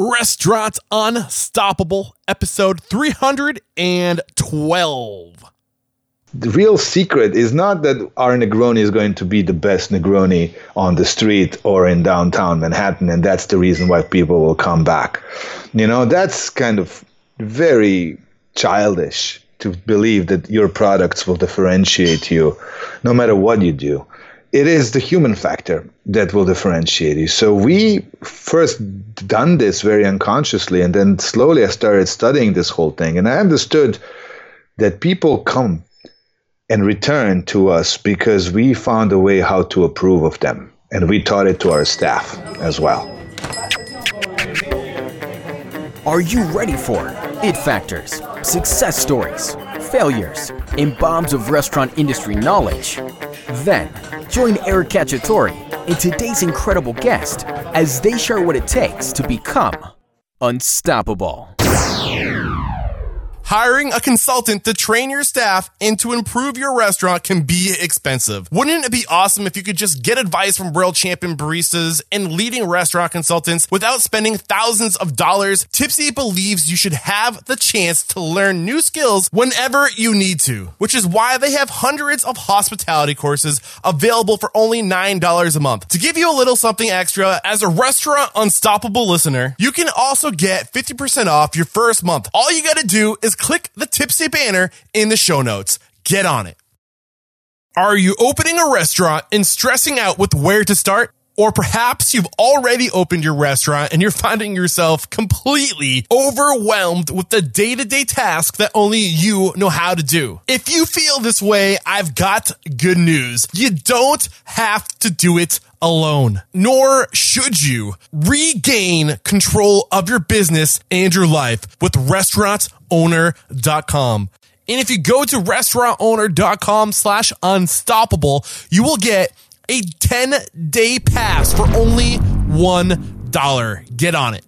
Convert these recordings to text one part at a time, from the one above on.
Restaurant Unstoppable, episode 312. The real secret is not that our Negroni is going to be the best Negroni on the street or in downtown Manhattan, and that's the reason why people will come back. You know, that's kind of very childish to believe that your products will differentiate you no matter what you do it is the human factor that will differentiate you. So we first done this very unconsciously, and then slowly I started studying this whole thing, and I understood that people come and return to us because we found a way how to approve of them, and we taught it to our staff as well. Are you ready for it factors, success stories, failures, and bombs of restaurant industry knowledge? Then Join Eric Cacciatore and today's incredible guest as they share what it takes to become unstoppable. Hiring a consultant to train your staff and to improve your restaurant can be expensive. Wouldn't it be awesome if you could just get advice from world champion baristas and leading restaurant consultants without spending thousands of dollars? Typsy believes you should have the chance to learn new skills whenever you need to, which is why they have hundreds of hospitality courses available for only $9 a month. To give you a little something extra, as a restaurant unstoppable listener, you can also get 50% off your first month. All you gotta do is click the Typsy banner in the show notes. Get on it. Are you opening a restaurant and stressing out with where to start? Or perhaps you've already opened your restaurant and you're finding yourself completely overwhelmed with the day to day task that only you know how to do. If you feel this way, I've got good news. You don't have to do it alone, nor should you regain control of your business and your life with restaurantowner.com. And if you go to restaurantowner.com slash unstoppable, you will get a 10 day pass for only $1. Get on it.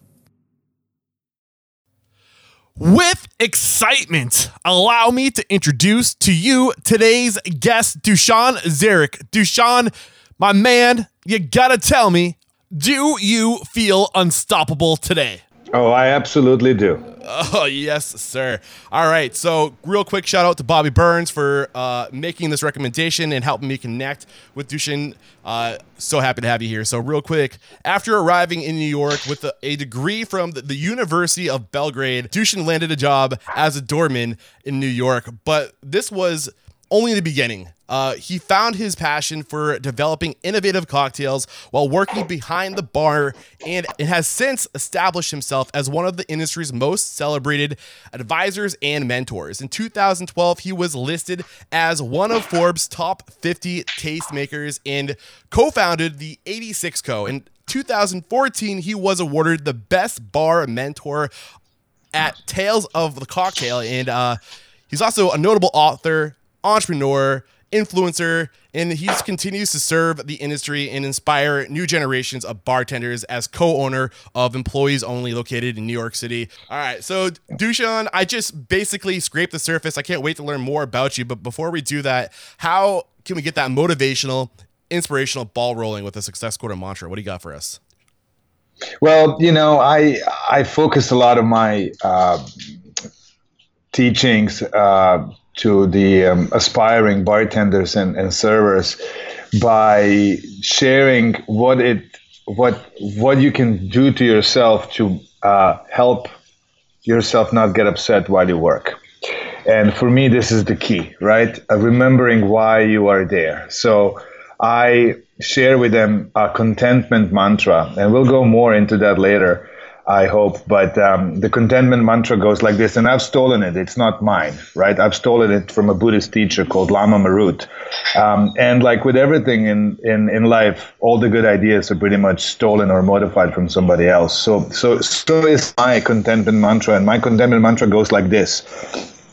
With excitement, allow me to introduce to you today's guest, Dushan Zaric. Dushan, my man, you gotta tell me, do you feel unstoppable today? Oh, I absolutely do. Oh, yes, sir. All right. So, real quick shout out to Bobby Burns for uh, making this recommendation and helping me connect with Dushan. Uh, so happy to have you here. So, real quick, after arriving in New York with a, a degree from the, the, University of Belgrade, Dushan landed a job as a doorman in New York. But this was only in the beginning. Uh, he found his passion for developing innovative cocktails while working behind the bar and it has since established himself as one of the industry's most celebrated advisors and mentors. In 2012, he was listed as one of Forbes' top 50 tastemakers and co founded the 86 Co. In 2014, he was awarded the best bar mentor at Tales of the Cocktail and uh, He's also a notable author, entrepreneur, influencer, and he continues to serve the industry and inspire new generations of bartenders as co-owner of Employees Only, located in New York City. All right, so Dushan, I just basically scraped the surface. I can't wait to learn more about you. But before we do that, how can we get that motivational, inspirational ball rolling with a success and mantra? What do you got for us? Well, you know, I I focus a lot of my uh, teachings uh, to the um, aspiring bartenders and, and servers by sharing what it what what you can do to yourself to uh, help yourself not get upset while you work. And for me, this is the key, right? Uh, remembering why you are there. So I share with them a contentment mantra, and we'll go more into that later. I hope. But um, the contentment mantra goes like this, and I've stolen it. It's not mine, right? I've stolen it from a Buddhist teacher called Lama Marut. Um, and like with everything in, in, in life, all the good ideas are pretty much stolen or modified from somebody else. So, so, so is my contentment mantra. And my contentment mantra goes like this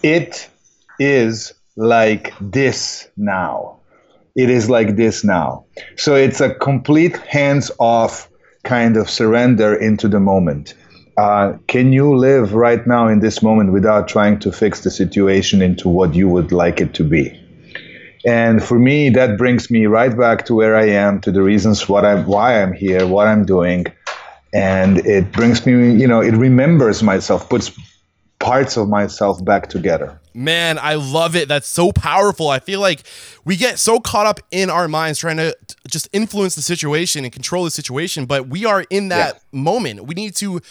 It is like this now. It is like this now. So it's a complete hands off kind of surrender into the moment. Uh, can you live right now in this moment without trying to fix the situation into what you would like it to be? And for me, that brings me right back to where I am, to the reasons what I'm, why I'm here, what I'm doing, and it brings me, you know, it remembers myself, puts parts of myself back together. Man, I love it. That's so powerful. I feel like we get so caught up in our minds trying to just influence the situation and control the situation, but we are in that yeah. moment. We need to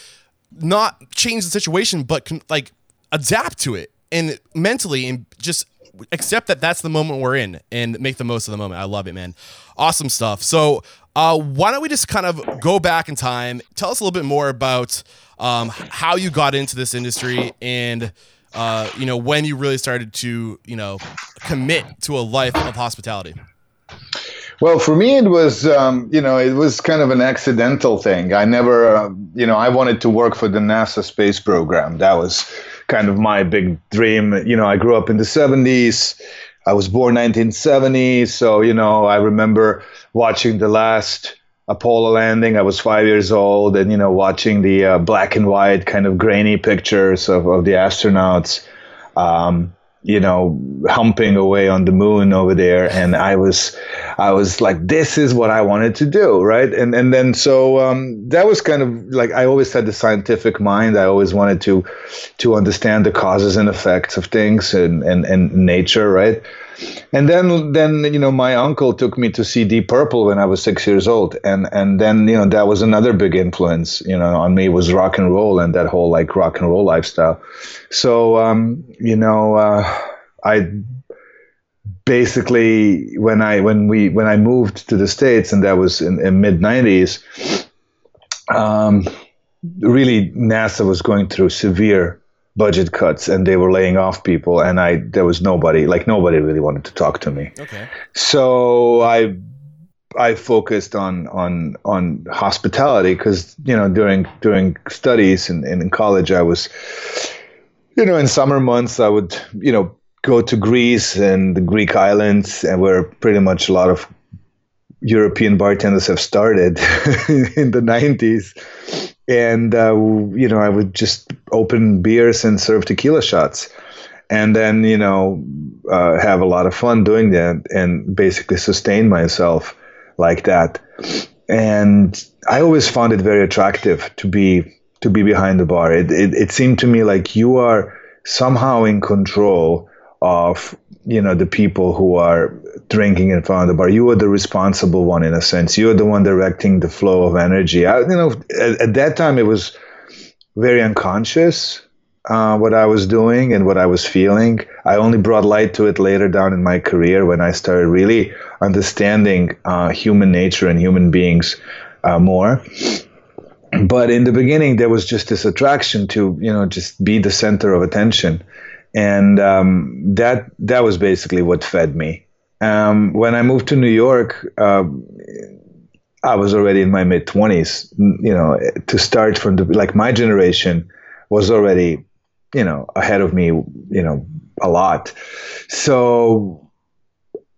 not change the situation, but con- like adapt to it and mentally and just accept that that's the moment we're in and make the most of the moment. I love it, man. Awesome stuff. So, uh, why don't we just kind of go back in time? Tell us a little bit more about um, how you got into this industry and uh, you know when you really started to you know commit to a life of hospitality. Well, for me, it was, um, you know, it was kind of an accidental thing. I never, uh, you know, I wanted to work for the NASA space program. That was kind of my big dream. You know, I grew up in the 70s. I was born 1970, so you know, I remember watching the last Apollo landing. I was five years old, and you know, watching the uh, black and white kind of grainy pictures of, of the astronauts. Um, you know, humping away on the moon over there. And I was, I was like, this is what I wanted to do. Right. And, and then, so, um, that was kind of like, I always had the scientific mind. I always wanted to, to understand the causes and effects of things and, and, and nature. Right and then then you know my uncle took me to see Deep Purple when I was six years old, and and then you know that was another big influence you know on me was rock and roll and that whole like rock and roll lifestyle. So um, you know uh, I basically when I when we when I moved to the states and that was in, in mid '90s. Um, really, NASA was going through severe budget cuts and they were laying off people and I there was nobody like nobody really wanted to talk to me. Okay. So I I focused on on on hospitality because you know during during studies and in, in college I was you know in summer months I would you know go to Greece and the Greek islands and where pretty much a lot of European bartenders have started in the 90s and uh, you know I would just open beers and serve tequila shots, and then you know uh, have a lot of fun doing that and basically sustain myself like that. And I always found it very attractive to be to be behind the bar. It, it, it seemed to me like you are somehow in control of you know the people who are drinking in front of the bar. You are the responsible one in a sense. You're the one directing the flow of energy. I, you know at, at, that time it was very unconscious uh, what i was doing and what i was feeling. I only brought light to it later down in my career when i started really understanding uh, human nature and human beings uh, more. But in the beginning there was just this attraction to you know just be the center of attention and um, that that was basically what fed me. Um, when I moved to New York, uh, I was already in my mid twenties. You know, to start from the like my generation was already, you know, ahead of me. You know, a lot. So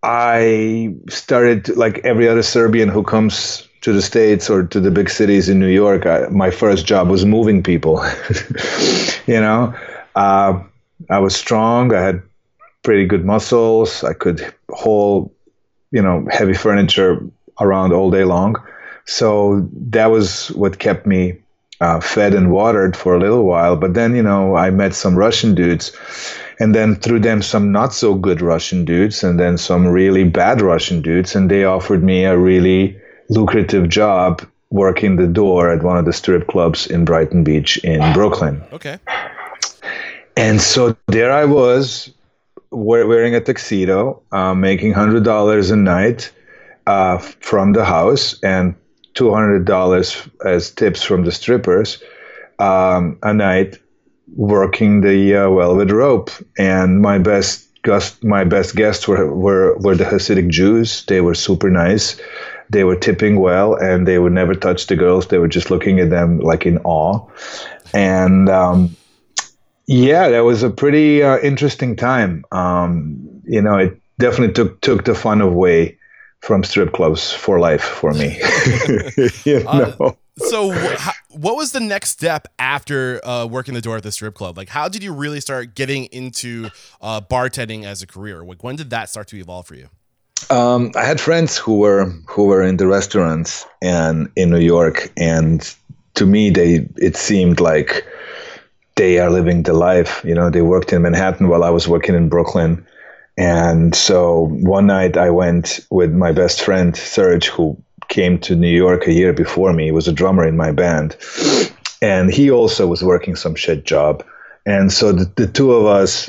I started like every other Serbian who comes to the states or to the big cities in New York. I, my first job was moving people. you know. Uh, I was strong. I had pretty good muscles. I could haul, you know, heavy furniture around all day long. So that was what kept me uh, fed and watered for a little while. But then, you know, I met some Russian dudes, and then through them, some not so good Russian dudes, and then some really bad Russian dudes. And they offered me a really lucrative job working the door at one of the strip clubs in Brighton Beach in Brooklyn. Okay. And so there I was, wearing a tuxedo, uh, making hundred dollars a night uh, from the house, and two hundred dollars as tips from the strippers um, a night, working the uh, velvet rope. And my best guest, my best guests were, were were the Hasidic Jews. They were super nice. They were tipping well, and they would never touch the girls. They were just looking at them like in awe. And um, yeah, that was a pretty uh, interesting time. Um, you know, it definitely took took the fun away from strip clubs for life for me. you uh, know? Uh, so, what was the next step after uh, working the door at the strip club? Like, how did you really start getting into uh, bartending as a career? Like, when did that start to evolve for you? Um, I had friends who were who were in the restaurants and in New York, and to me they it seemed like they are living the life. You know, they worked in Manhattan while I was working in Brooklyn. And so one night I went with my best friend Serge, who came to New York a year before me. He was a drummer in my band. And he also was working some shit job. And so the, the two of us,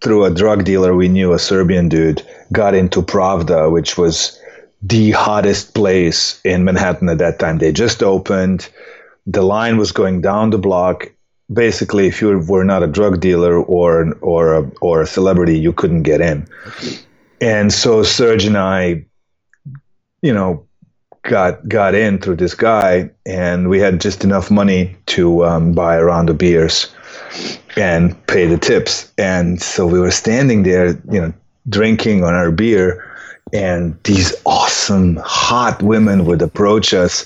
through a drug dealer we knew, a Serbian dude, got into Pravda, which was the hottest place in Manhattan at that time. They just opened. The line was going down the block. Basically, if you were not a drug dealer or or a, or a celebrity, you couldn't get in. And so Serge and I, you know, got got in through this guy, and we had just enough money to um, buy a round of beers and pay the tips. And so we were standing there, you know, drinking on our beer and these awesome hot women would approach us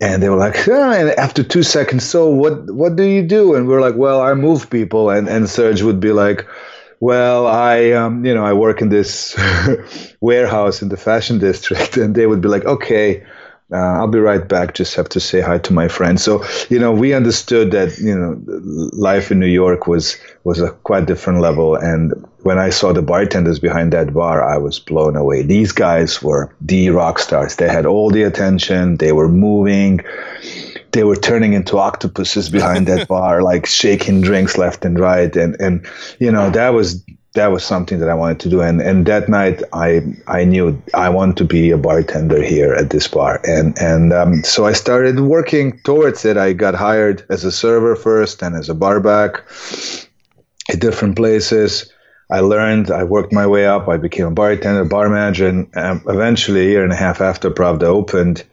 and they were like oh, and after two seconds so what what do you do? And we are like well i move people. And and serge would be like well i um, you know i work in this warehouse in the fashion district. And they would be like okay uh, I'll be right back. Just have to say hi to my friend. So you know, we understood that you know, life in New York was was a quite different level. And when I saw the bartenders behind that bar, I was blown away. These guys were the rock stars. They had all the attention. They were moving. They were turning into octopuses behind that bar, like shaking drinks left and right. And and you know, that was that was something that I wanted to do. And and that night, I I knew I want to be a bartender here at this bar. And and um, so I started working towards it. I got hired as a server first, and as a barback at different places. I learned. I worked my way up. I became a bartender, bar manager, and um, eventually, a year and a half after Pravda opened,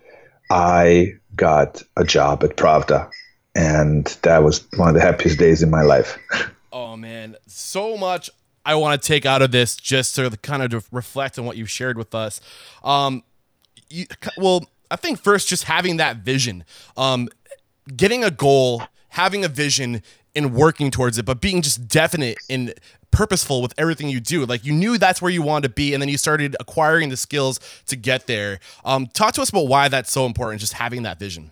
I got a job at Pravda, and that was one of the happiest days in my life. Oh man, so much I want to take out of this just to kind of reflect on what you've shared with us. Um, you, well, I think first, just having that vision, um, getting a goal, having a vision, and working towards it, but being just definite and purposeful with everything you do. Like you knew that's where you wanted to be, and then you started acquiring the skills to get there. Um, talk to us about why that's so important, just having that vision.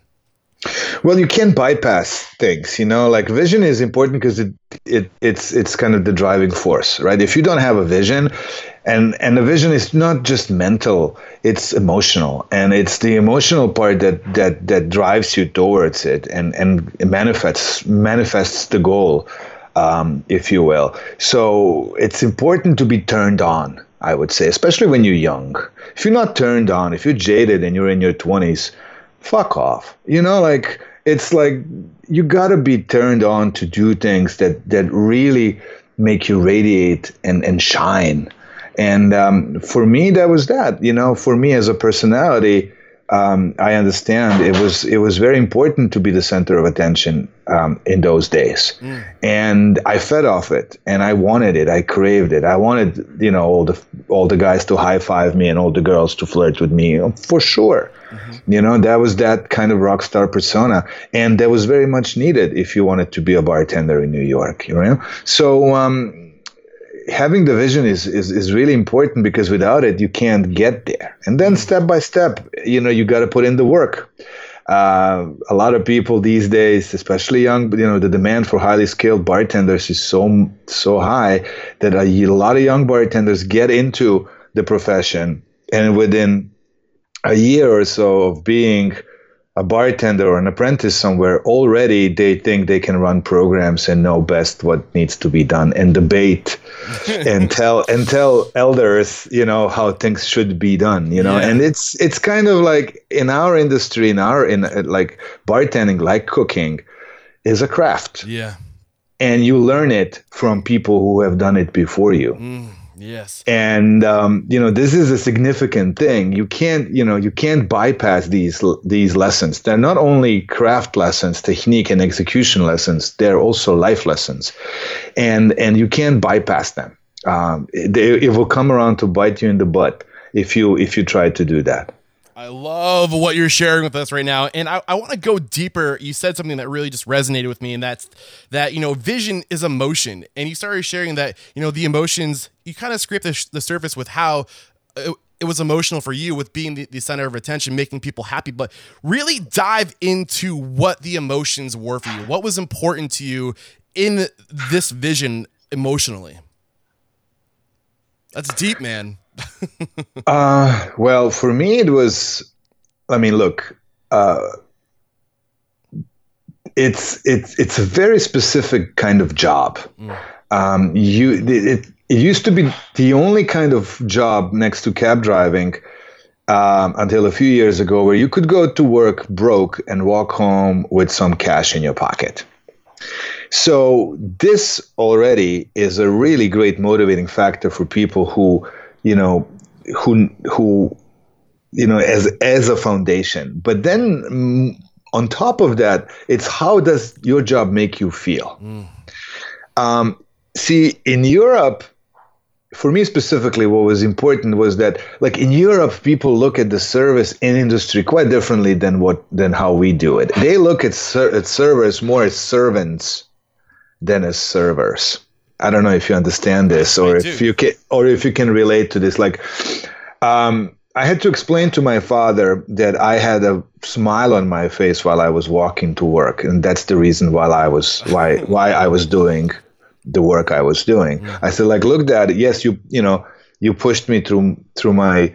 Well, you can't bypass things, you know. Like vision is important because it, it it's it's kind of the driving force, right? If you don't have a vision, and and the vision is not just mental, it's emotional, and it's the emotional part that that that drives you towards it, and and it manifests manifests the goal, um, if you will. So it's important to be turned on. I would say, especially when you're young. If you're not turned on, if you're jaded and you're in your 20s, fuck off. You know, like it's like you gotta be turned on to do things that that really make you radiate and and shine. And um, for me, that was that. You know, for me as a personality, um, I understand it was it was very important to be the center of attention um, in those days, mm. and I fed off it, and I wanted it, I craved it, I wanted you know all the all the guys to high five me and all the girls to flirt with me for sure. Mm-hmm. You know that was that kind of rock star persona, and that was very much needed if you wanted to be a bartender in New York. You know, so. Um, having the vision is, is is really important because without it you can't get there. And then step by step you know you got to put in the work. Uh, a lot of people these days especially young you know the demand for highly skilled bartenders is so so high that a, a lot of young bartenders get into the profession. And within a year or so of being a bartender or an apprentice somewhere, already they think they can run programs and know best what needs to be done and debate and tell and tell elders, you know, how things should be done, you know. Yeah. And it's it's kind of like in our industry, in our in like bartending, like cooking, is a craft. Yeah. And you learn it from people who have done it before you. Mm Yes. And um, you know, this is a significant thing. You can't, you know, you can't bypass these these lessons. They're not only craft lessons, technique and execution lessons. They're also life lessons, and and you can't bypass them. Um, they, it will come around to bite you in the butt if you if you try to do that. I love what you're sharing with us right now. And I, I want to go deeper. You said something that really just resonated with me, and that's that, you know, vision is emotion. And you started sharing that, you know, the emotions, you kind of scrape the, the surface with how. Uh, it was emotional for you with being the center of attention, making people happy. But really dive into what the emotions were for you. What was important to you in this vision emotionally? That's deep, man. Uh, well, for me, it was. I mean, look, uh, it's it's it's a very specific kind of job. Mm. Um, you it, it used to be the only kind of job next to cab driving um, until a few years ago where you could go to work broke and walk home with some cash in your pocket. So this already is a really great motivating factor for people who, you know, who who you know as as a foundation. But then mm, on top of that, it's how does your job make you feel? Mm. Um, see, in Europe, for me specifically, what was important was that, like in Europe, people look at the service in industry quite differently than what than how we do it. They look at ser- at servers more as servants than as servers. I don't know if you understand this, or if you can, or if you can relate to this. Like, um, I had to explain to my father that I had a smile on my face while I was walking to work, and that's the reason why I was why why I was doing the work I was doing. Mm-hmm. I said, like, look, Dad, yes, you you know, you pushed me through through my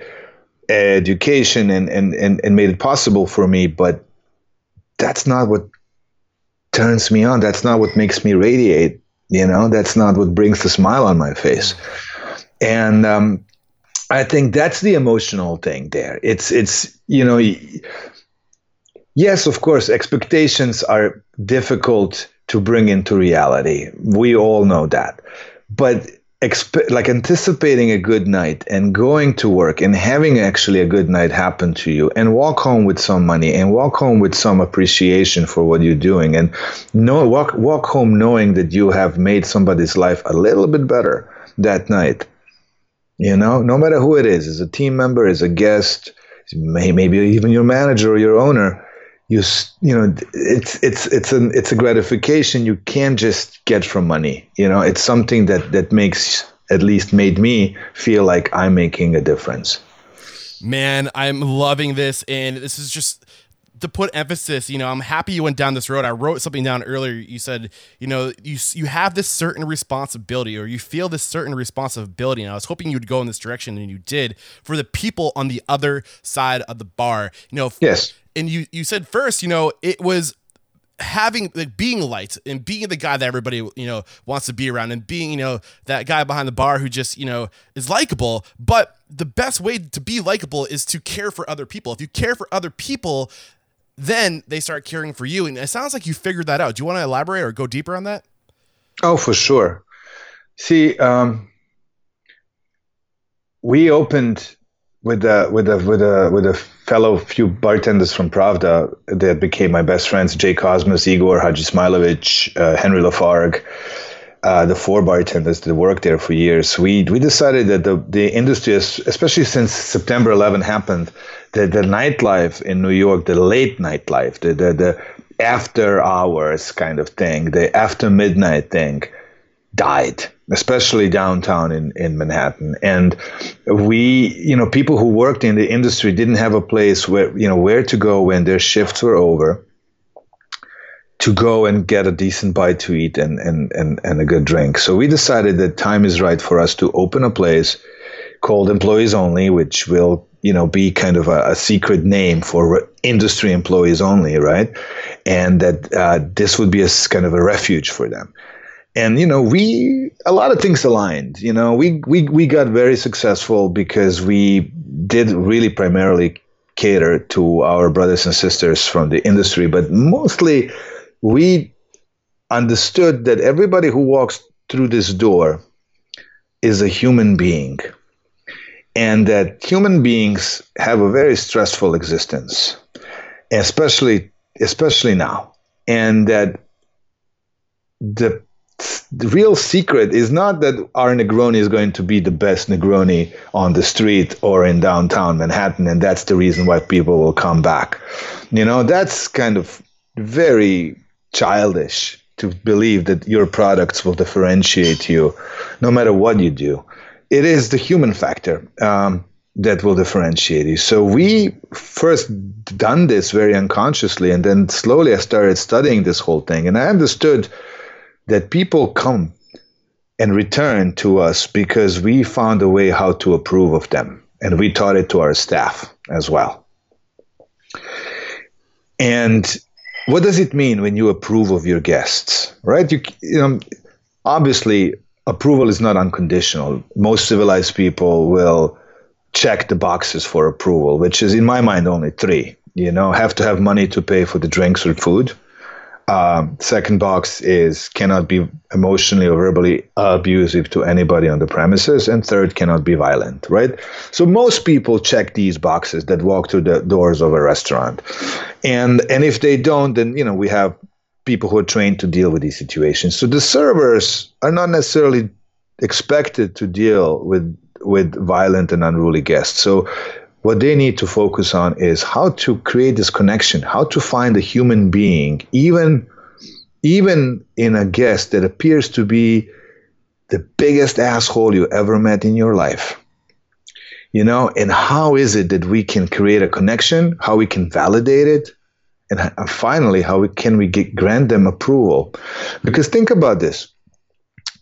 education and and and, and made it possible for me, but that's not what turns me on. That's not what makes me radiate. You know, that's not what brings the smile on my face. And um, I think that's the emotional thing there. It's it's you know, yes, of course, expectations are difficult to bring into reality. We all know that. But like anticipating a good night and going to work and having actually a good night happen to you and walk home with some money and walk home with some appreciation for what you're doing and know walk walk home knowing that you have made somebody's life a little bit better that night. You know, no matter who it is, as a team member, as a guest, maybe even your manager or your owner, you you know it's it's it's an it's a gratification you can't just get from money you know it's something that that makes at least made me feel like i'm making a difference man i'm loving this and this is just to put emphasis, you know, I'm happy you went down this road. I wrote something down earlier. You said, you know, you you have this certain responsibility, or you feel this certain responsibility. And I was hoping you'd go in this direction, and you did for the people on the other side of the bar. You know, yes and you you said first, you know, it was having like being light and being the guy that everybody you know wants to be around and being you know that guy behind the bar who just you know is likable. But the best way to be likable is to care for other people. If you care for other people then they start caring for you. And it sounds like you figured that out. Do you want to elaborate or go deeper on that? Oh for sure. See um we opened with a with a with a with a fellow few bartenders from Pravda that became my best friends: Jay Kosmas, Igor Hadzismajlovic, uh, Henry Lafargue. Uh, the four bartenders that worked there for years, we we decided that the the industry, especially since September 11 happened, that the nightlife in New York, the late nightlife, the the, the after hours kind of thing, the after midnight thing, died especially downtown in, in Manhattan. And we, you know, people who worked in the industry didn't have a place where, you know, where to go when their shifts were over to go and get a decent bite to eat and, and, and, and a good drink. So we decided that time is right for us to open a place called Employees Only, which will, you know, be kind of a, a secret name for industry employees only, right? And that uh, this would be a kind of a refuge for them and you know we a lot of things aligned you know we we we got very successful because we did really primarily cater to our brothers and sisters from the industry but mostly we understood that everybody who walks through this door is a human being and that human beings have a very stressful existence especially especially now and that the the real secret is not that our Negroni is going to be the best Negroni on the street or in downtown Manhattan, and that's the reason why people will come back. You know, that's kind of very childish to believe that your products will differentiate you no matter what you do. It is the human factor. Um, that will differentiate you. So we first done this very unconsciously, and then slowly I started studying this whole thing, and I understood that people come and return to us because we found a way how to approve of them, and we taught it to our staff as well. And what does it mean when you approve of your guests, right? You, you know, obviously approval is not unconditional. Most civilized people will check the boxes for approval, which is in my mind only three. You know, have to have money to pay for the drinks or food. Um, second box is cannot be emotionally or verbally abusive to anybody on the premises, and third cannot be violent. Right. So most people check these boxes that walk through the doors of a restaurant, and and if they don't, then you know we have people who are trained to deal with these situations. So the servers are not necessarily expected to deal with with violent and unruly guests. So what they need to focus on is how to create this connection, how to find a human being, even even in a guest that appears to be the biggest asshole you ever met in your life. You know, and how is it that we can create a connection, how we can validate it, and finally, how we, can we get, grant them approval? Because think about this: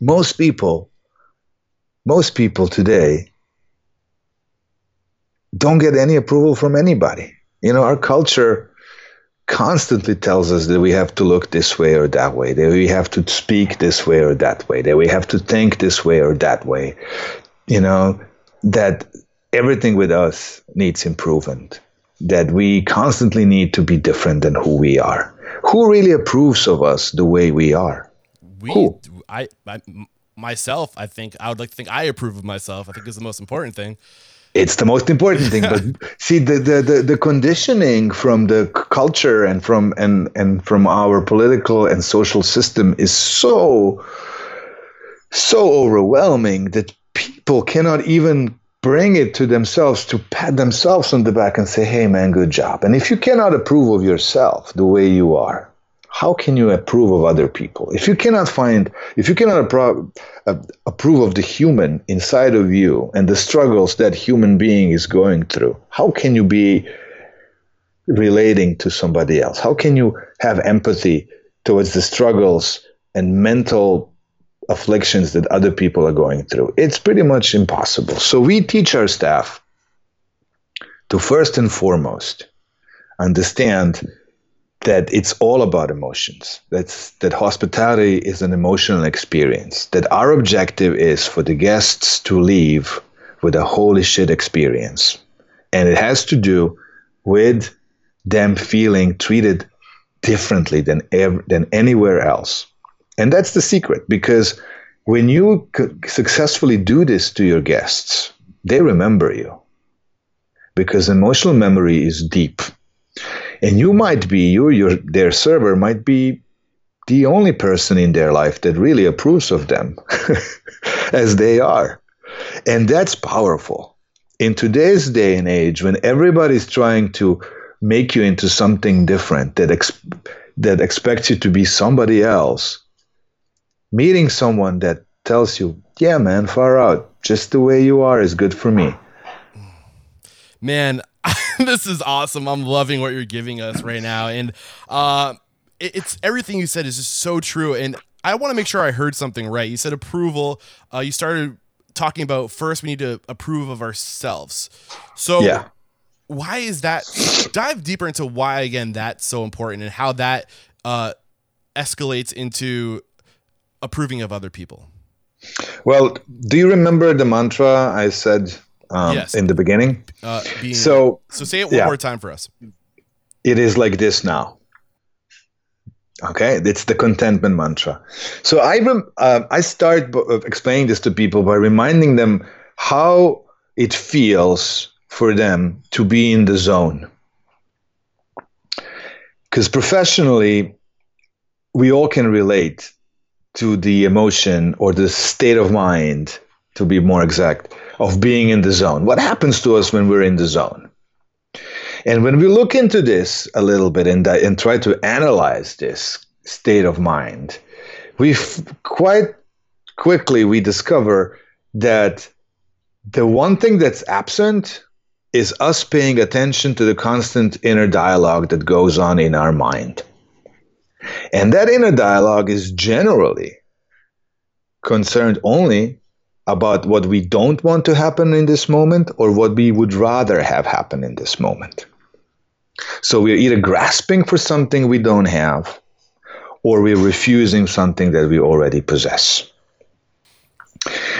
most people, most people today don't get any approval from anybody. You know, our culture constantly tells us that we have to look this way or that way, that we have to speak this way or that way, that we have to think this way or that way. You know, that everything with us needs improvement, that we constantly need to be different than who we are. Who really approves of us the way we are? We, who? I, I myself, I think I would like to think I approve of myself. I think is the most important thing it's the most important thing but see the, the, the, the, conditioning from the culture and from and and from our political and social system is so so overwhelming that people cannot even bring it to themselves to pat themselves on the back and say hey man good job. And if you cannot approve of yourself the way you are how can you approve of other people? If you cannot find if you cannot appro- uh, approve of the human inside of you and the struggles that human being is going through how can you be relating to somebody else? How can you have empathy towards the struggles and mental afflictions that other people are going through? It's pretty much impossible. So we teach our staff to first and foremost understand that it's all about emotions. That's that hospitality is an emotional experience. That our objective is for the guests to leave with a holy shit experience. And it has to do with them feeling treated differently than ever, than anywhere else. And that's the secret because when you successfully do this to your guests, they remember you. Because emotional memory is deep and you might be you your their server might be the only person in their life that really approves of them as they are. And that's powerful. In today's day and age when everybody's trying to make you into something different that ex- that expects you to be somebody else meeting someone that tells you yeah man far out. Just the way you are is good for me. Man this is awesome. I'm loving what you're giving us right now, and uh, it, it's everything you said is just so true. And I want to make sure I heard something right. You said approval. Uh, you started talking about first we need to approve of ourselves. So yeah. why is that? Dive deeper into why again that's so important and how that uh, escalates into approving of other people. Well, do you remember the mantra I said um, yes. in the beginning. Uh, being, so, so say it one yeah. more time for us. It is like this now. Okay, it's the contentment mantra. So I rem- uh, I start b- explaining this to people by reminding them how it feels for them to be in the zone. Because professionally, we all can relate to the emotion or the state of mind, to be more exact, of being in the zone. What happens to us when we're in the zone? And when we look into this a little bit and, and try to analyze this state of mind, we quite quickly we discover that the one thing that's absent is us paying attention to the constant inner dialogue that goes on in our mind. And that inner dialogue is generally concerned only about what we don't want to happen in this moment or what we would rather have happen in this moment. So we're either grasping for something we don't have or we're refusing something that we already possess.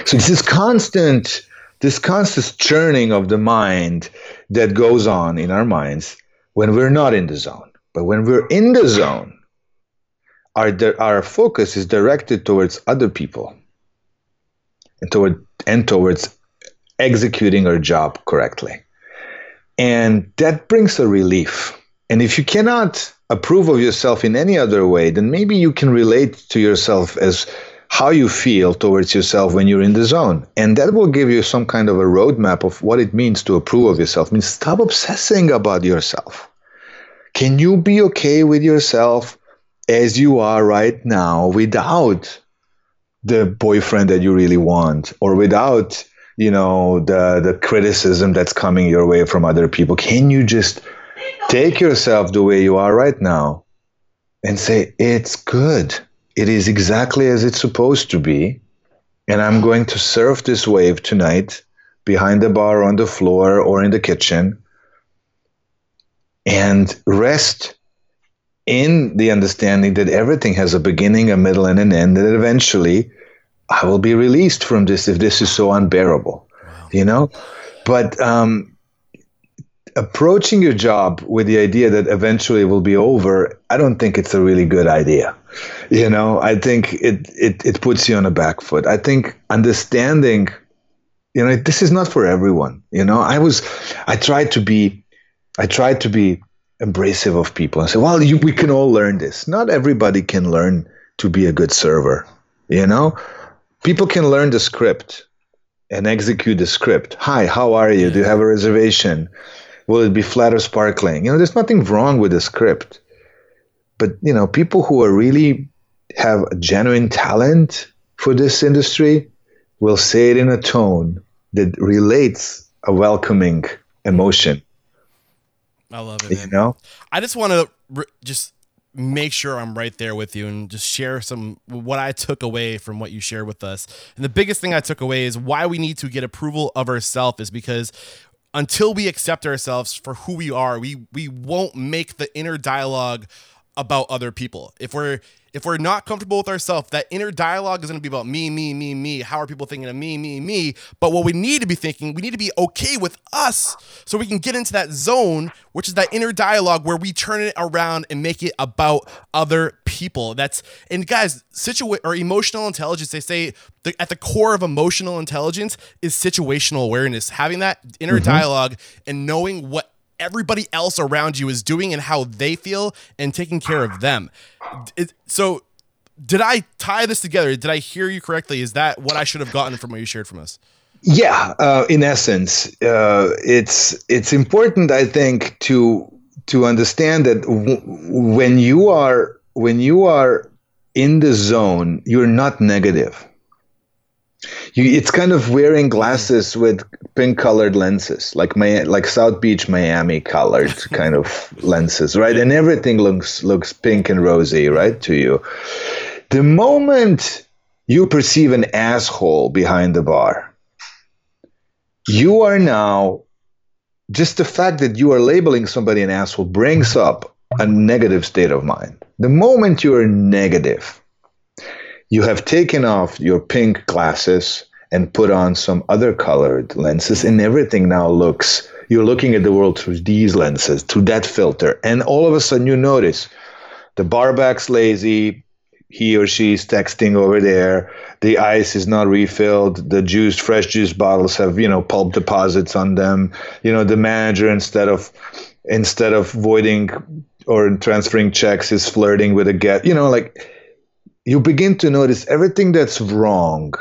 So this constant, this constant churning of the mind that goes on in our minds when we're not in the zone. But when we're in the zone, our, our focus is directed towards other people and toward and towards executing our job correctly. And that brings a relief. And if you cannot approve of yourself in any other way, then maybe you can relate to yourself as how you feel towards yourself when you're in the zone. And that will give you some kind of a roadmap of what it means to approve of yourself. I mean, stop obsessing about yourself. Can you be okay with yourself as you are right now without the boyfriend that you really want or without you know the the criticism that's coming your way from other people can you just take yourself the way you are right now and say it's good. It is exactly as it's supposed to be and i'm going to surf this wave tonight behind the bar on the floor or in the kitchen and rest in the understanding that everything has a beginning, a middle, and an end, and eventually I will be released from this if this is so unbearable, wow. you know? But um, approaching your job with the idea that eventually it will be over, I don't think it's a really good idea. You know, I think it, it, it puts you on a back foot. I think understanding, you know, this is not for everyone. You know, I was, I tried to be, I tried to be embracive of people and say, well, you, we can all learn this. Not everybody can learn to be a good server. You know, people can learn the script and execute the script. Hi, how are you? Do you have a reservation? Will it be flat or sparkling? You know, there's nothing wrong with the script. But, you know, people who are really have a genuine talent for this industry will say it in a tone that relates a welcoming emotion I love it. Man. You know, I just want to re- just make sure I'm right there with you and just share some what I took away from what you shared with us. And the biggest thing I took away is why we need to get approval of ourselves is because until we accept ourselves for who we are, we we won't make the inner dialogue about other people. If we're if we're not comfortable with ourselves, that inner dialogue is going to be about me, me, me, me. How are people thinking of me, me, me? But what we need to be thinking, we need to be okay with us so we can get into that zone, which is that inner dialogue where we turn it around and make it about other people. That's and guys, situa- or emotional intelligence. They say the, at the core of emotional intelligence is situational awareness. Having that inner mm-hmm. dialogue and knowing what everybody else around you is doing and how they feel and taking care of them. It, so, did I tie this together? Did I hear you correctly? Is that what I should have gotten from what you shared from us? Yeah, uh, in essence, uh, it's it's important. I think to to understand that w- when you are when you are in the zone, you're not negative you, it's kind of wearing glasses mm. with pink colored lenses, like my like South Beach, Miami colored kind of lenses, right? And everything looks looks pink and rosy, right, to you. The moment you perceive an asshole behind the bar, you are now just the fact that you are labeling somebody an asshole brings up a negative state of mind. The moment you are negative, you have taken off your pink glasses and put on some other colored lenses, and everything now looks you're looking at the world through these lenses, through that filter, and all of a sudden you notice the barback's lazy, he or she's texting over there, the ice is not refilled, the juice, fresh juice bottles have you know pulp deposits on them, you know the manager instead of instead of voiding or transferring checks is flirting with a get, you know like you begin to notice everything that's wrong.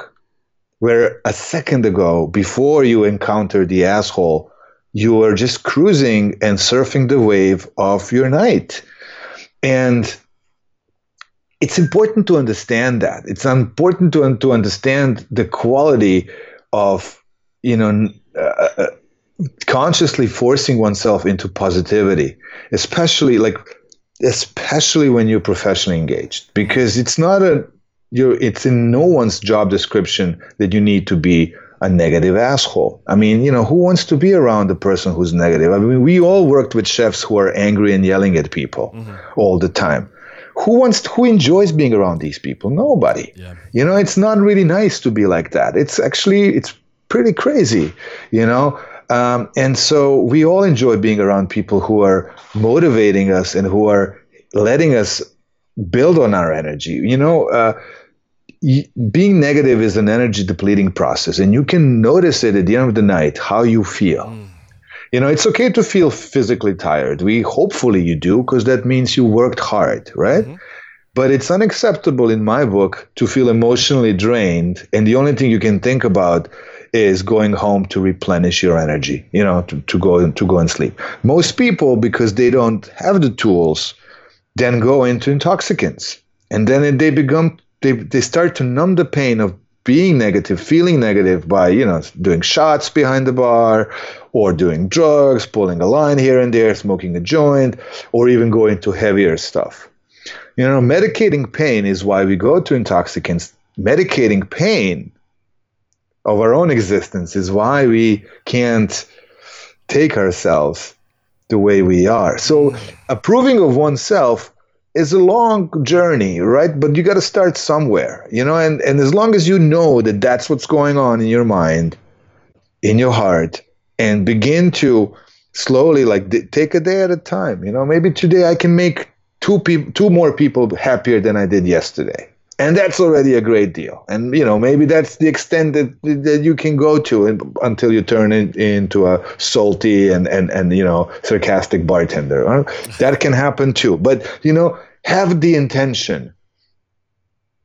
Where a second ago, before you encountered the asshole, you were just cruising and surfing the wave of your night. And it's important to understand that. It's important to, to understand the quality of you know, uh, uh, consciously forcing oneself into positivity, especially like, especially when you're professionally engaged, because it's not a, you're, it's in no one's job description that you need to be a negative asshole. I mean, you know, who wants to be around a person who's negative? I mean, we all worked with chefs who are angry and yelling at people mm-hmm. all the time. Who wants to, who enjoys being around these people? Nobody. Yeah. You know, it's not really nice to be like that. It's actually it's pretty crazy, you know? Um, and so we all enjoy being around people who are motivating us and who are letting us build on our energy. You know, uh, being negative is an energy depleting process, and you can notice it at the end of the night how you feel. Mm. You know, it's okay to feel physically tired. We hopefully you do because that means you worked hard, right? Mm-hmm. But it's unacceptable in my book to feel emotionally drained, and the only thing you can think about is going home to replenish your energy. You know, to, to go to go and sleep. Most people, because they don't have the tools, then go into intoxicants, and then they become they they start to numb the pain of being negative, feeling negative by, you know, doing shots behind the bar or doing drugs, pulling a line here and there, smoking a joint, or even going to heavier stuff. You know, medicating pain is why we go to intoxicants. Medicating pain of our own existence is why we can't take ourselves the way we are. So, hmm. approving of oneself is a long journey, right? But you got to start somewhere, you know. And and as long as you know that that's what's going on in your mind, in your heart, and begin to slowly, like d- take a day at a time. You know, maybe today I can make two people, two more people happier than I did yesterday, and that's already a great deal. And you know, maybe that's the extent that that you can go to until you turn it into a salty and and and you know sarcastic bartender. Uh, that can happen too. But you know, have the intention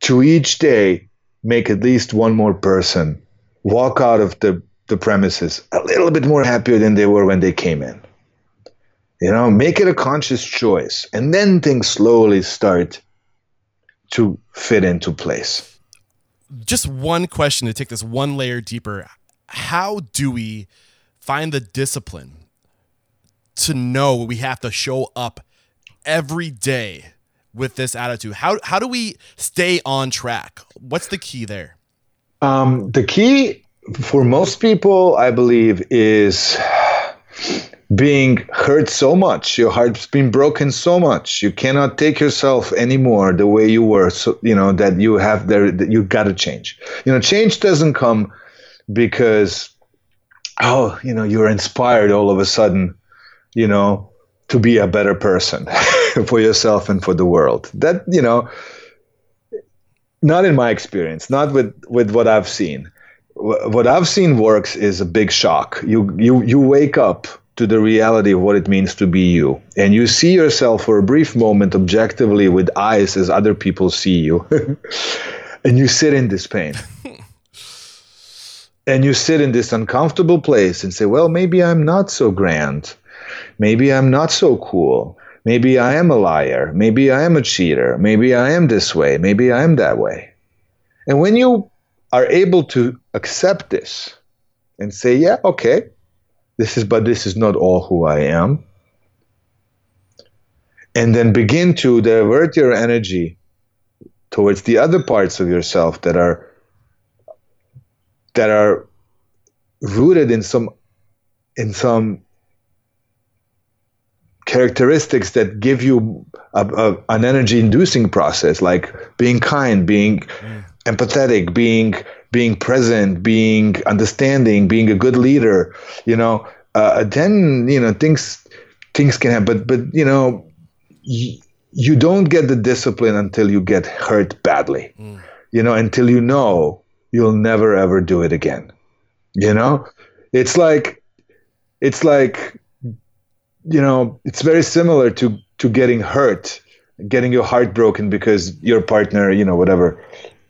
to each day make at least one more person walk out of the, the premises a little bit more happier than they were when they came in. You know, make it a conscious choice. And then things slowly start to fit into place. Just one question to take this one layer deeper. How do we find the discipline to know we have to show up every day with this attitude? How how do we stay on track? What's the key there? Um, the key for most people, I believe, is being hurt so much your heart's been broken so much you cannot take yourself anymore the way you were so you know that you have there that you got to change you know change doesn't come because oh you know you're inspired all of a sudden you know to be a better person for yourself and for the world. That, you know, not in my experience, not with, with what I've seen. What I've seen works is a big shock. You, you, you wake up to the reality of what it means to be you. And you see yourself for a brief moment objectively with eyes as other people see you. and you sit in this pain. and you sit in this uncomfortable place and say, well, maybe I'm not so grand. Maybe I'm not so cool. Maybe I am a liar. Maybe I am a cheater. Maybe I am this way. Maybe I am that way. And when you are able to accept this and say, yeah, okay, this is, but this is not all who I am. And then begin to divert your energy towards the other parts of yourself that are that are rooted in some in some characteristics that give you a, a, an energy inducing process like being kind being mm. empathetic being being present being understanding being a good leader you know uh, then you know things things can happen but but you know y- you don't get the discipline until you get hurt badly mm. you know until you know you'll never ever do it again you know it's like it's like you know, it's very similar to to getting hurt, getting your heart broken because your partner, you know, whatever,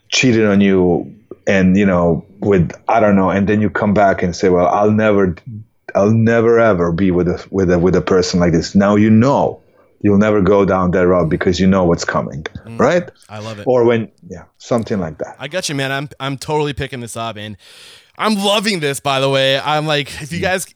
cheated on you, and you know, with I don't know, and then you come back and say, well, I'll never, I'll never ever be with a with a with a person like this. Now you know you'll never go down that road because you know what's coming, mm, right? I love it. Or when, yeah, something like that. I got you, man. I'm I'm totally picking this up, and I'm loving this, by the way. I'm like, if you guys,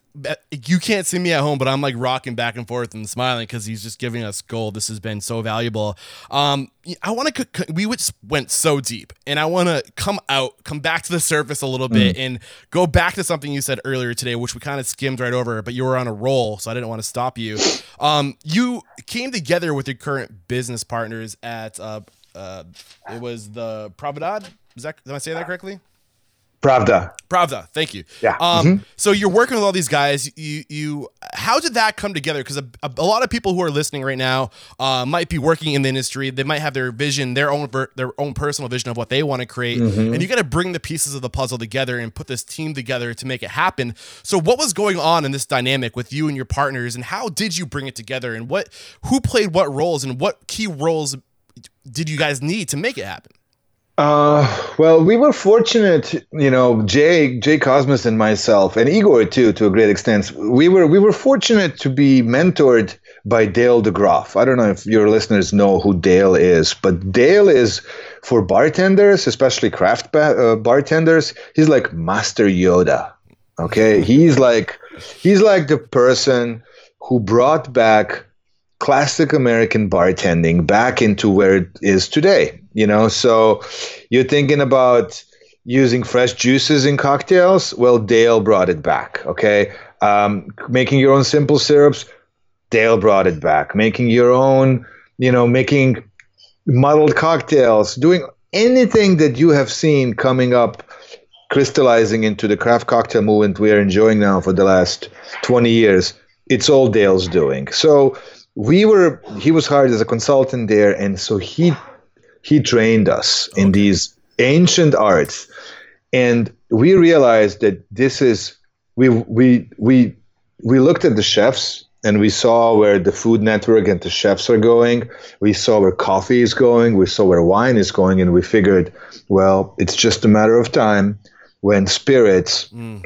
you can't see me at home, but I'm like rocking back and forth and smiling because he's just giving us gold. This has been so valuable. Um, I want to, we went so deep, and I want to come out, come back to the surface a little bit, mm. and go back to something you said earlier today, which we kind of skimmed right over, but you were on a roll, so I didn't want to stop you. Um, you came together with your current business partners at, uh, uh, it was the Providad. Is that, am I say that correctly? Pravda. Pravda. Thank you. Yeah. Um, mm-hmm. So you're working with all these guys. You, you, how did that come together? Because a, a, lot of people who are listening right now uh, might be working in the industry. They might have their vision, their own, their own personal vision of what they want to create, mm-hmm. and you got to bring the pieces of the puzzle together and put this team together to make it happen. So what was going on in this dynamic with you and your partners, and how did you bring it together? And what, who played what roles, and what key roles did you guys need to make it happen? Uh, well, we were fortunate, you know, Jay, Jay Kosmas and myself, and Igor too, to a great extent. We were we were fortunate to be mentored by Dale DeGroff. I don't know if your listeners know who Dale is, but Dale is for bartenders, especially craft ba- uh, bartenders. He's like Master Yoda. Okay, he's like he's like the person who brought back classic American bartending back into where it is today. You know, so you're thinking about using fresh juices in cocktails. Well, Dale brought it back. Okay, um, making your own simple syrups. Dale brought it back. Making your own, you know, making muddled cocktails, doing anything that you have seen coming up crystallizing into the craft cocktail movement we are enjoying now for the last 20 years it's all dale's doing so we were he was hired as a consultant there and so he he trained us okay. in these ancient arts and we realized that this is we we we we looked at the chefs and we saw where the food network and the chefs are going we saw where coffee is going we saw where wine is going and we figured well it's just a matter of time when spirits mm.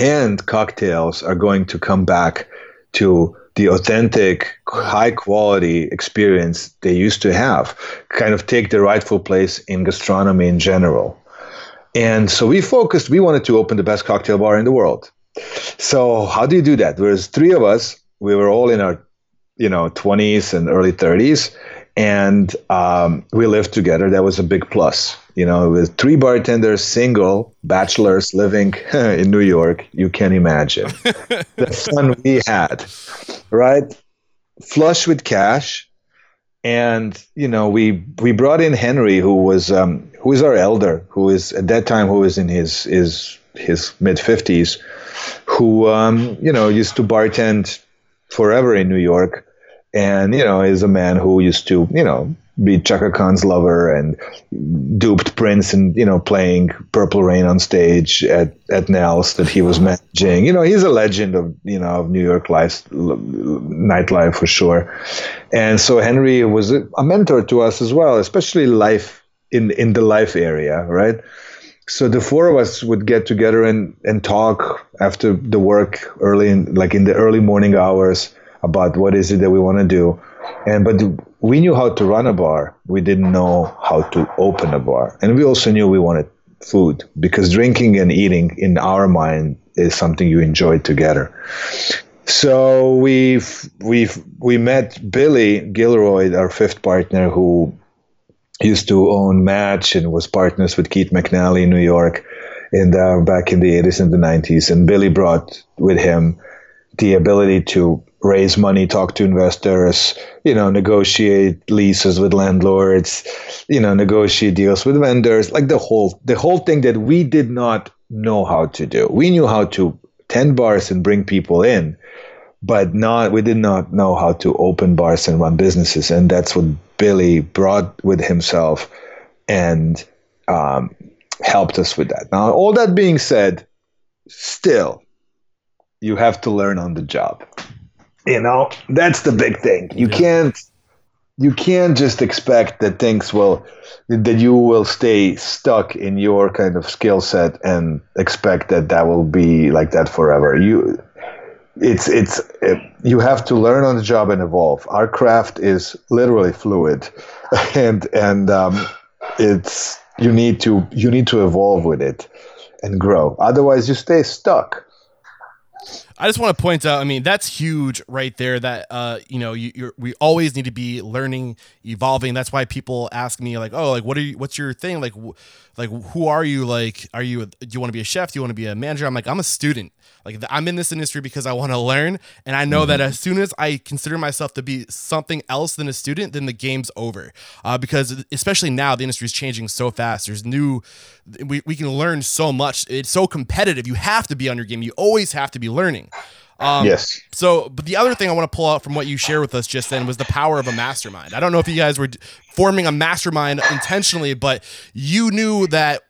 and cocktails are going to come back to the authentic, high quality experience they used to have, kind of take the rightful place in gastronomy in general. And so we focused, we wanted to open the best cocktail bar in the world. So how do you do that? There's three of us. We were all in our, you know, 20s and early 30s, and um, we lived together. That was a big plus. You know, with three bartenders, single bachelors living in New York, you can imagine the fun we had, right? Flush with cash, and you know, we we brought in Henry, who was um, who is our elder, who is at that time who was in his his his mid fifties, who um, you know used to bartend forever in New York, and you know is a man who used to you know be Chaka Khan's lover and duped Prince and you know playing Purple Rain on stage at at Nell's that he was managing. You know, he's a legend of you know of New York life, nightlife for sure. And so Henry was a, a mentor to us as well, especially life in in the life area, right? So the four of us would get together and and talk after the work early in like in the early morning hours about what is it that we want to do and but we knew how to run a bar. We didn't know how to open a bar, and we also knew we wanted food because drinking and eating in our mind is something you enjoy together. So we've we've we met Billy Gilroy, our fifth partner, who used to own Match and was partners with Keith McNally in New York, in the, back in the 80s and the 90s. And Billy brought with him the ability to raise money, talk to investors, you know, negotiate leases with landlords, you know, negotiate deals with vendors, like the whole the whole thing that we did not know how to do. We knew how to tend bars and bring people in, but not we did not know how to open bars and run businesses, and that's what Billy brought with himself and um, helped us with that. Now, all that being said, still, you have to learn on the job you know, that's the big thing. You yeah. can't you can't just expect that things will that you will stay stuck in your kind of skill set and expect that that will be like that forever. You it's it's it, you have to learn on the job and evolve. Our craft is literally fluid, and and um, it's you need to you need to evolve with it and grow. Otherwise, you stay stuck. I just want to point out. I mean, that's huge right there. That uh, you know, you, we always need to be learning, evolving. That's why people ask me like, oh, like what are you? What's your thing? Like, like who are you? Like, are you? Do you want to be a chef? Do you want to be a manager? I'm like, I'm a student. Like I'm in this industry because I want to learn, and I know mm-hmm. that as soon as I consider myself to be something else than a student, then the game's over. Uh, because especially now, the industry is changing so fast. There's new, we, we can learn so much. It's so competitive. You have to be on your game. You always have to be learning. Um, yes. So, but the other thing I want to pull out from what you shared with us just then was the power of a mastermind. I don't know if you guys were forming a mastermind intentionally, but you knew that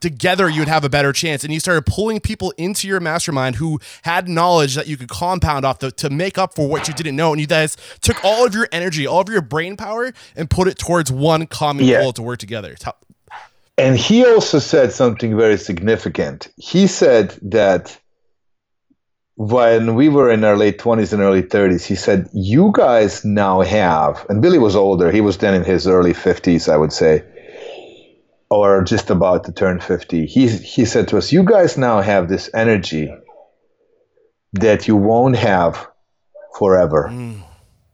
together you would have a better chance and you started pulling people into your mastermind who had knowledge that you could compound off the, to make up for what you didn't know and you guys took all of your energy all of your brain power and put it towards one common yeah. goal to work together and he also said something very significant he said that when we were in our late 20s and early 30s he said you guys now have and billy was older. He was then in his early 50s i would say or just about to turn 50 he, he said to us you guys now have this energy that you won't have forever. Mm.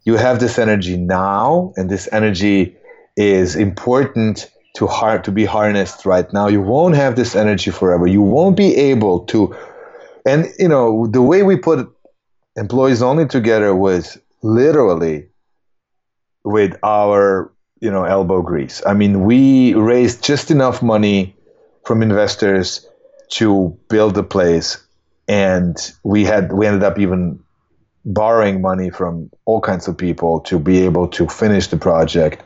you have this energy now and this energy is important to har- to be harnessed right now. You won't have this energy forever. You won't be able to and you know the way we put employees only together was literally with our you know elbow grease. I mean, we raised just enough money from investors to build the place, and we had we ended up even borrowing money from all kinds of people to be able to finish the project.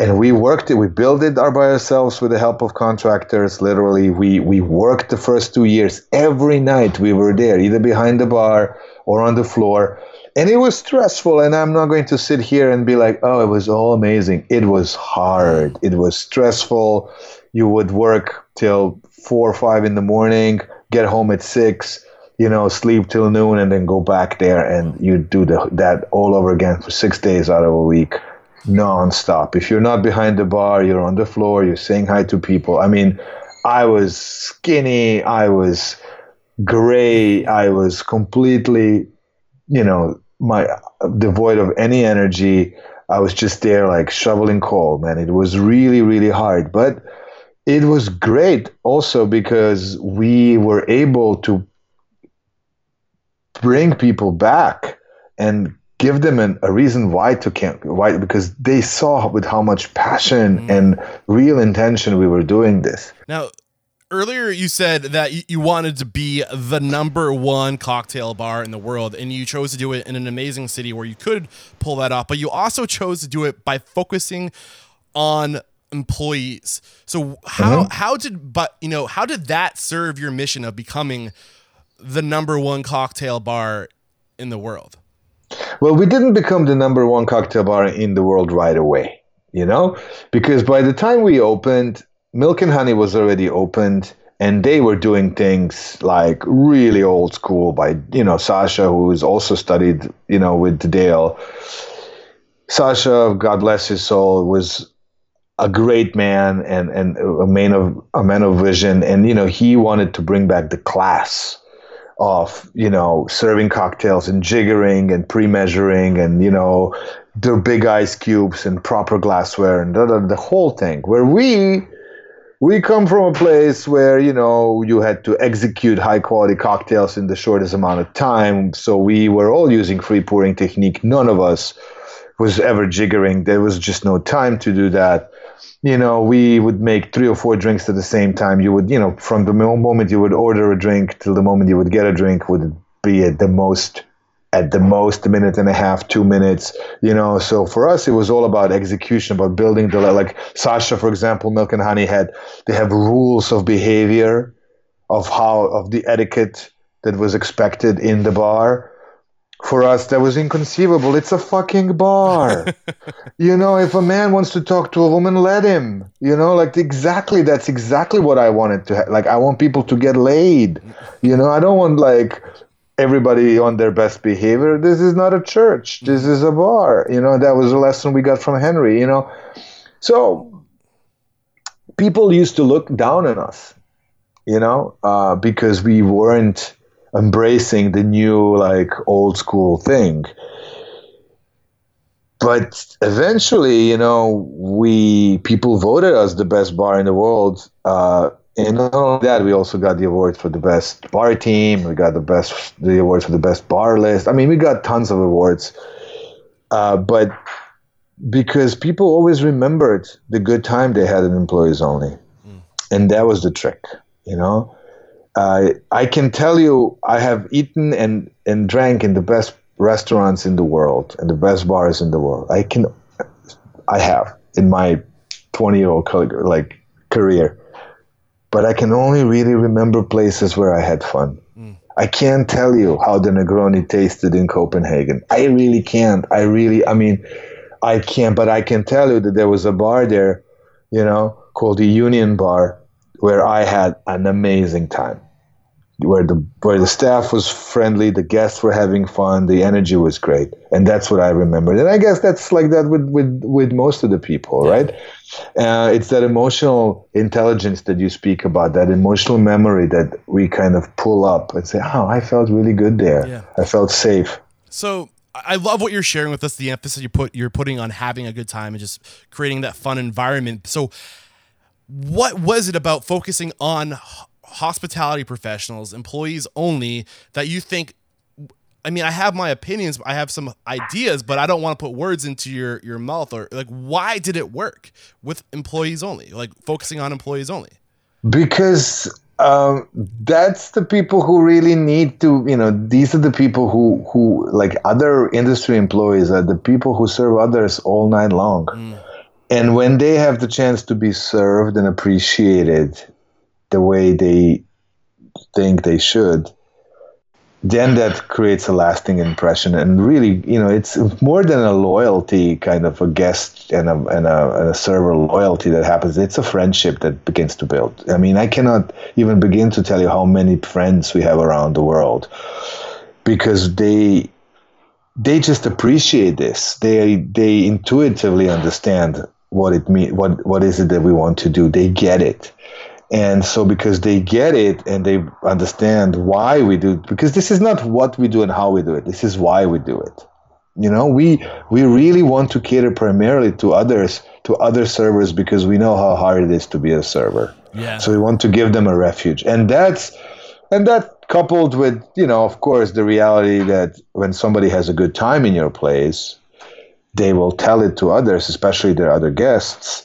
And we worked it, we built it our by ourselves with the help of contractors. Literally, we we worked the first two years. Every night. We were there, either behind the bar or on the floor. And it was stressful and i'm not going to sit here and be like oh it was all amazing. It was hard. It was stressful. You would work till four or five in the morning get home at six you know sleep till noon and then go back there and you do the, that all over again for six days out of a week non-stop if you're not behind the bar you're on the floor you're saying hi to people i mean i was skinny i was gray i was completely you know my devoid of any energy. I was just there like shoveling coal, man. It was really, really hard. But it was great also because we were able to bring people back and give them an, a reason why to camp why because they saw with how much passion mm. and real intention we were doing this now earlier you said that you wanted to be the number one cocktail bar in the world and you chose to do it in an amazing city where you could pull that off but you also chose to do it by focusing on employees so how mm-hmm. how did but you know how did that serve your mission of becoming the number one cocktail bar in the world well we didn't become the number one cocktail bar in the world right away you know? Because by the time we opened Milk and Honey was already opened and they were doing things like really old school by you know Sasha who's also studied you know with Dale. Sasha God bless his soul was a great man and and a man of a man of vision. And you know he wanted to bring back the class of you know serving cocktails and jiggering and pre-measuring and you know the big ice cubes and proper glassware and the, the whole thing where we we come from a place where you know you had to execute high quality cocktails in the shortest amount of time. So we were all using free pouring technique. None of us was ever jiggering. There was just no time to do that you know we would make three or four drinks at the same time you would you know from the moment you would order a drink till the moment you would get a drink would be at the most at the most a minute and a half, two minutes, you know. So for us, it was all about execution, about building the like Sasha, for example, Milk and Honey had they have rules of behavior, of how of the etiquette that was expected in the bar. For us, that was inconceivable. It's a fucking bar. you know, if a man wants to talk to a woman, let him. You know, like exactly that's exactly what I wanted to. Ha- like I want people to get laid. You know, I don't want like everybody on their best behavior. This is not a church. This is a bar. You know, that was a lesson we got from Henry, you know. So people used to look down on us. you know, uh, because we weren't embracing the new like old school thing. But eventually, you know, we people voted us the best bar in the world. Uh, and not only that, we also got the award for the best bar team. We got the best the awards for the best bar list. I mean, we got tons of awards. Uh, but because people always remembered the good time they had in employees only, mm. and that was the trick. You know, uh, I can tell you, I have eaten and and drank in the best restaurants in the world and the best bars in the world. I can, I have in my twenty year old like career but I can only really remember places where I had fun. Mm. I can't tell you how the Negroni tasted in Copenhagen. I really can't. I really, I mean, I can't, but I can tell you that there was a bar there, you know, called the Union Bar, where I had an amazing time where the where the staff was friendly, the guests were having fun, the energy was great, and that's what I remembered. And I guess that's like that with with with most of the people, right? Uh, it's that emotional intelligence that you speak about, that emotional memory that we kind of pull up and say, "Oh, I felt really good there. Yeah. I felt safe." So I love what you're sharing with us. The emphasis you put you're putting on having a good time and just creating that fun environment. So, what was it about focusing on hospitality professionals, employees only, that you think I mean, I have my opinions, I have some ideas, but I don't want to put words into your your mouth or like why did it work with employees only? Like focusing on employees only. Because um, that's the people who really need to, you know, these are the people who who like other industry employees are the people who serve others all night long. Mm. And when they have the chance to be served and appreciated the way they think they should, then that creates a lasting impression. And really, you know, it's more than a loyalty kind of a guest and a, and a, and a server loyalty that happens. It's a friendship that begins to build. I mean, I cannot even begin to tell you how many friends we have around the world because they they just appreciate this. They they intuitively understand what it mean what what is it that we want to do. They get it and so because they get it and they understand why we do because this is not what we do and how we do it. This is why we do it. You know we we really want to cater primarily to others to other servers because we know how hard it is to be a server. Yeah. So we want to give them a refuge. And that's and that coupled with you know of course the reality that when somebody has a good time in your place they will tell it to others especially their other guests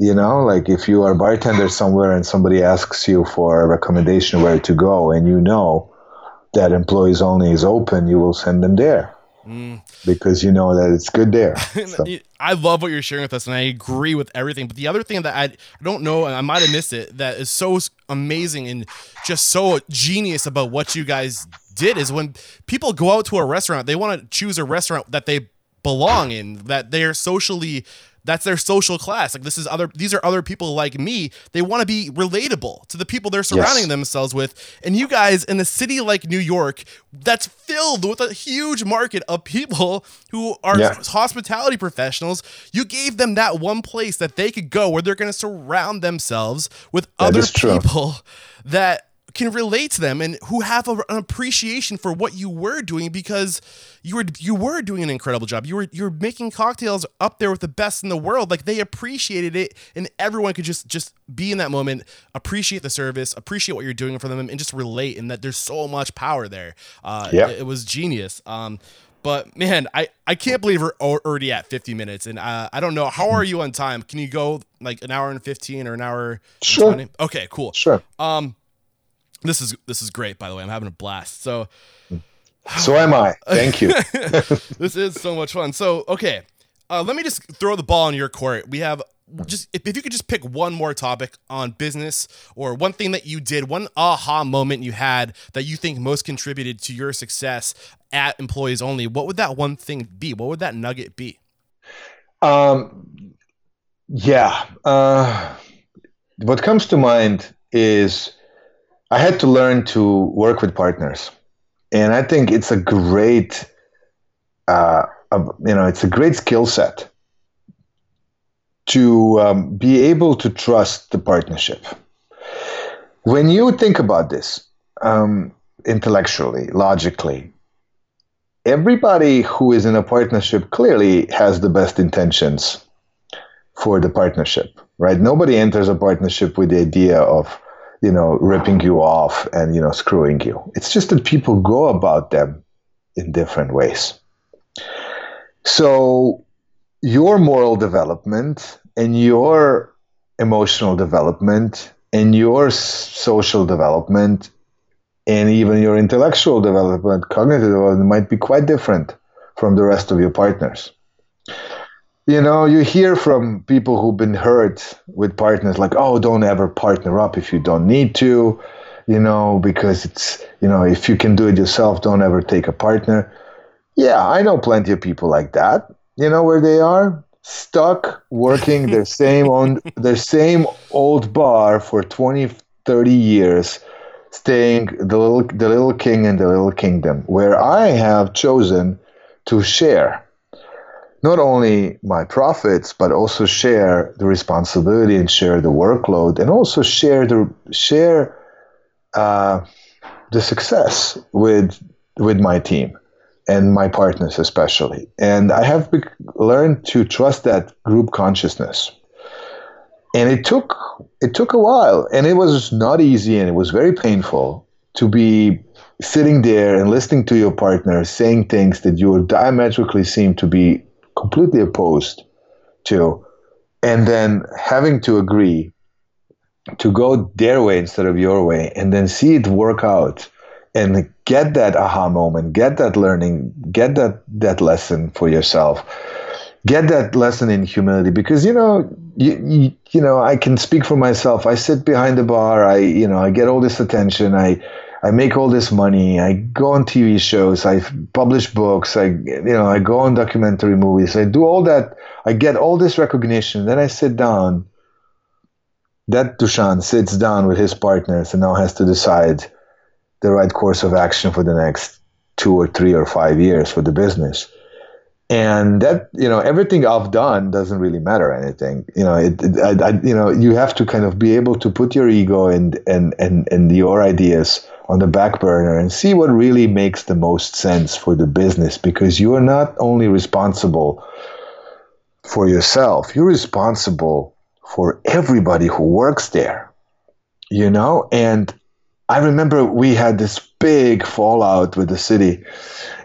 you know like if you are a bartender somewhere and somebody asks you for a recommendation where to go and you know that employees only is open you will send them there mm. because you know that it's good there so. i love what you're sharing with us and i agree with everything but the other thing that i don't know and i might have missed it that is so amazing and just so genius about what you guys did is when people go out to a restaurant they want to choose a restaurant that they belong in that they're socially that's their social class. Like this is other these are other people like me. They want to be relatable to the people they're surrounding yes. themselves with. And you guys in a city like New York that's filled with a huge market of people who are yeah. hospitality professionals, you gave them that one place that they could go where they're going to surround themselves with that other people that can relate to them and who have a, an appreciation for what you were doing because you were you were doing an incredible job. You were you were making cocktails up there with the best in the world. Like they appreciated it, and everyone could just just be in that moment, appreciate the service, appreciate what you're doing for them, and just relate. And that there's so much power there. Uh, yeah, it, it was genius. Um, but man, I, I can't believe we're already at 50 minutes, and uh, I don't know how are you on time. Can you go like an hour and 15 or an hour? Sure. 20? Okay, cool. Sure. Um, this is this is great, by the way. I'm having a blast. So, so am I. Thank you. this is so much fun. So, okay, uh, let me just throw the ball in your court. We have just if, if you could just pick one more topic on business or one thing that you did, one aha moment you had that you think most contributed to your success at Employees Only. What would that one thing be? What would that nugget be? Um, yeah. Uh, what comes to mind is I had to learn to work with partners, and I think it's a great, uh, you know, it's a great skill set to um, be able to trust the partnership. when you think about this um, intellectually, logically, everybody who is in a partnership clearly has the best intentions for the partnership, right? Nobody enters a partnership with the idea of, you know, ripping you off and, you know, screwing you. It's just that people go about them in different ways. So your moral development and your emotional development and your social development and even your intellectual development, cognitive development might be quite different from the rest of your partners. You know, you hear from people who've been hurt with partners like, oh, don't ever partner up if you don't need to, you know, because it's, you know, if you can do it yourself, don't ever take a partner. Yeah, I know plenty of people like that. You know where they are? Stuck working their same on their same old bar for 20, 30 years staying the little the little king in the little kingdom where i have chosen to share not only my profits but also share the responsibility and share the workload and also share the share uh, the success with with my team and my partners especially. And i have be- learned to trust that group consciousness. And it took it took a while and it was not easy and it was very painful to be sitting there and listening to your partner saying things that you diametrically seem to be completely opposed to and then having to agree to go their way instead of your way and then see it work out and get that aha moment get that learning get that that lesson for yourself get that lesson in humility because you know you, you, you know i can speak for myself. I sit behind the bar i you know i get all this attention i i make all this money. I go on tv shows. I publish books. I you know i go on documentary movies. I do all that. I get all this recognition. Then i sit down. That dushan sits down with his partners and now has to decide the right course of action for the next two or three or five years for the business. And that you know everything I've done doesn't really matter anything. You know, it, it I, I, you know you have to kind of be able to put your ego and and and and your ideas on the back burner and see what really makes the most sense for the business because you are not only responsible for yourself, you're responsible for everybody who works there. You know, and I remember we had this big fallout with the city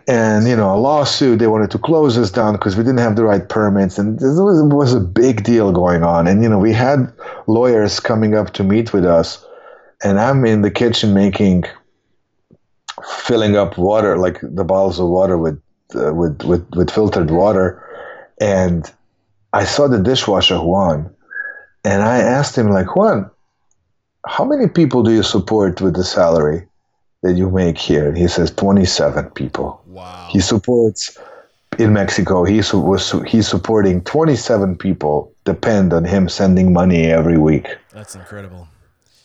and you know a lawsuit they wanted to close us down because we didn't have the right permits and this was, was a big deal going on and you know we had lawyers coming up to meet with us and i'm in the kitchen making filling up water like the bottles of water with uh, with, with with filtered water and i saw the dishwasher juan and i asked him like juan how many people do you support with the salary that you make here? And he says 27 people. Wow. He supports in Mexico. He was he's supporting 27 people depend on him sending money every week. That's incredible.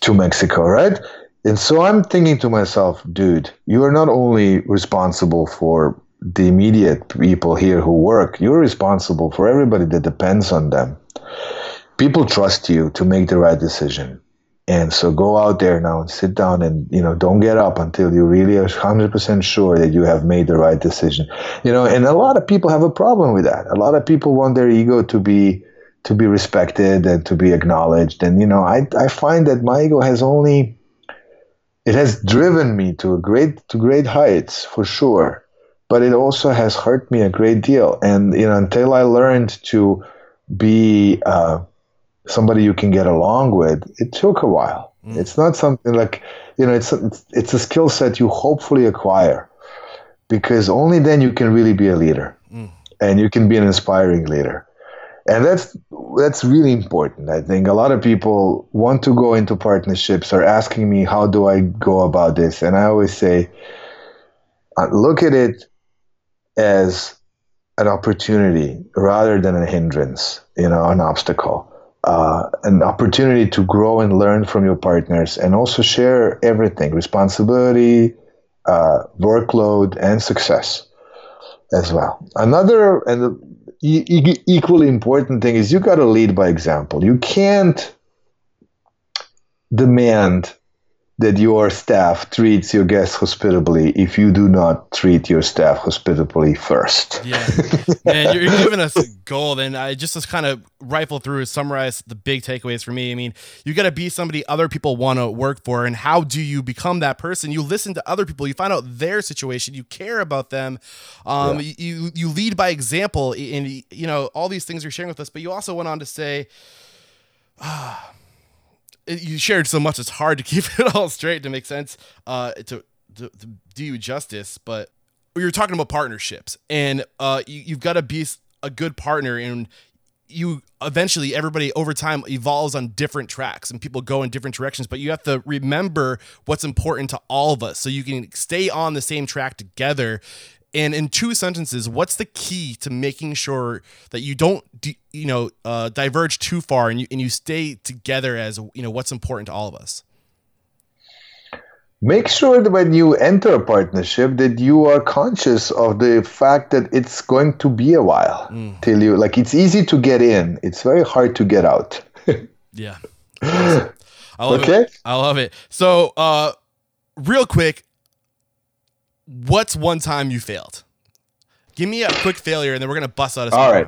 To Mexico, right? And so I'm thinking to myself, dude, you are not only responsible for the immediate people here who work, you're responsible for everybody that depends on them. People trust you to make the right decision. And so go out there now and sit down and, you know, don't get up until you really are 100% sure that you have made the right decision. You know, and a lot of people have a problem with that. A lot of people want their ego to be to be respected and to be acknowledged. And, you know, I, I find that my ego has only it has driven me to a great to great heights for sure. But it also has hurt me a great deal. And, you know, until I learned to be uh, somebody you can get along with, it took a while. Mm. It's not something like, you know, it's a, it's a skill set you hopefully acquire because only then you can really be a leader mm. and you can be an inspiring leader. And that's that's really important. I think a lot of people want to go into partnerships are asking me how do I go about this, and I always say, uh, look at it as an opportunity rather than a hindrance, you know, an obstacle uh, an opportunity to grow and learn from your partners and also share everything responsibility, uh, workload, and success as well. Another and e- equally important thing is you got to lead by example. You can't demand that your staff treats your guests hospitably if you do not treat your staff hospitably first. Yeah, man, you're giving us gold, and I just to kind of rifle through, and summarize the big takeaways for me. I mean, you got to be somebody other people want to work for, and how do you become that person? You listen to other people, you find out their situation, you care about them, um, yeah. you you lead by example, and you know all these things you're sharing with us. But you also went on to say. Ah, you shared so much; it's hard to keep it all straight to make sense uh, to, to, to do you justice. But you're talking about partnerships, and uh, you, you've got to be a good partner, and you eventually everybody over time evolves on different tracks and people go in different directions but you have to remember what's important to all of us so you can stay on the same track together and in two sentences, what's the key to making sure that you don't, you know, uh, diverge too far and you and you stay together as you know what's important to all of us? Make sure that when you enter a partnership, that you are conscious of the fact that it's going to be a while mm. till you like. It's easy to get in; it's very hard to get out. yeah. I love okay. It. I love it. So, uh, real quick, what's one time you failed? Give me a quick failure, and then we're gonna bust out a. All right,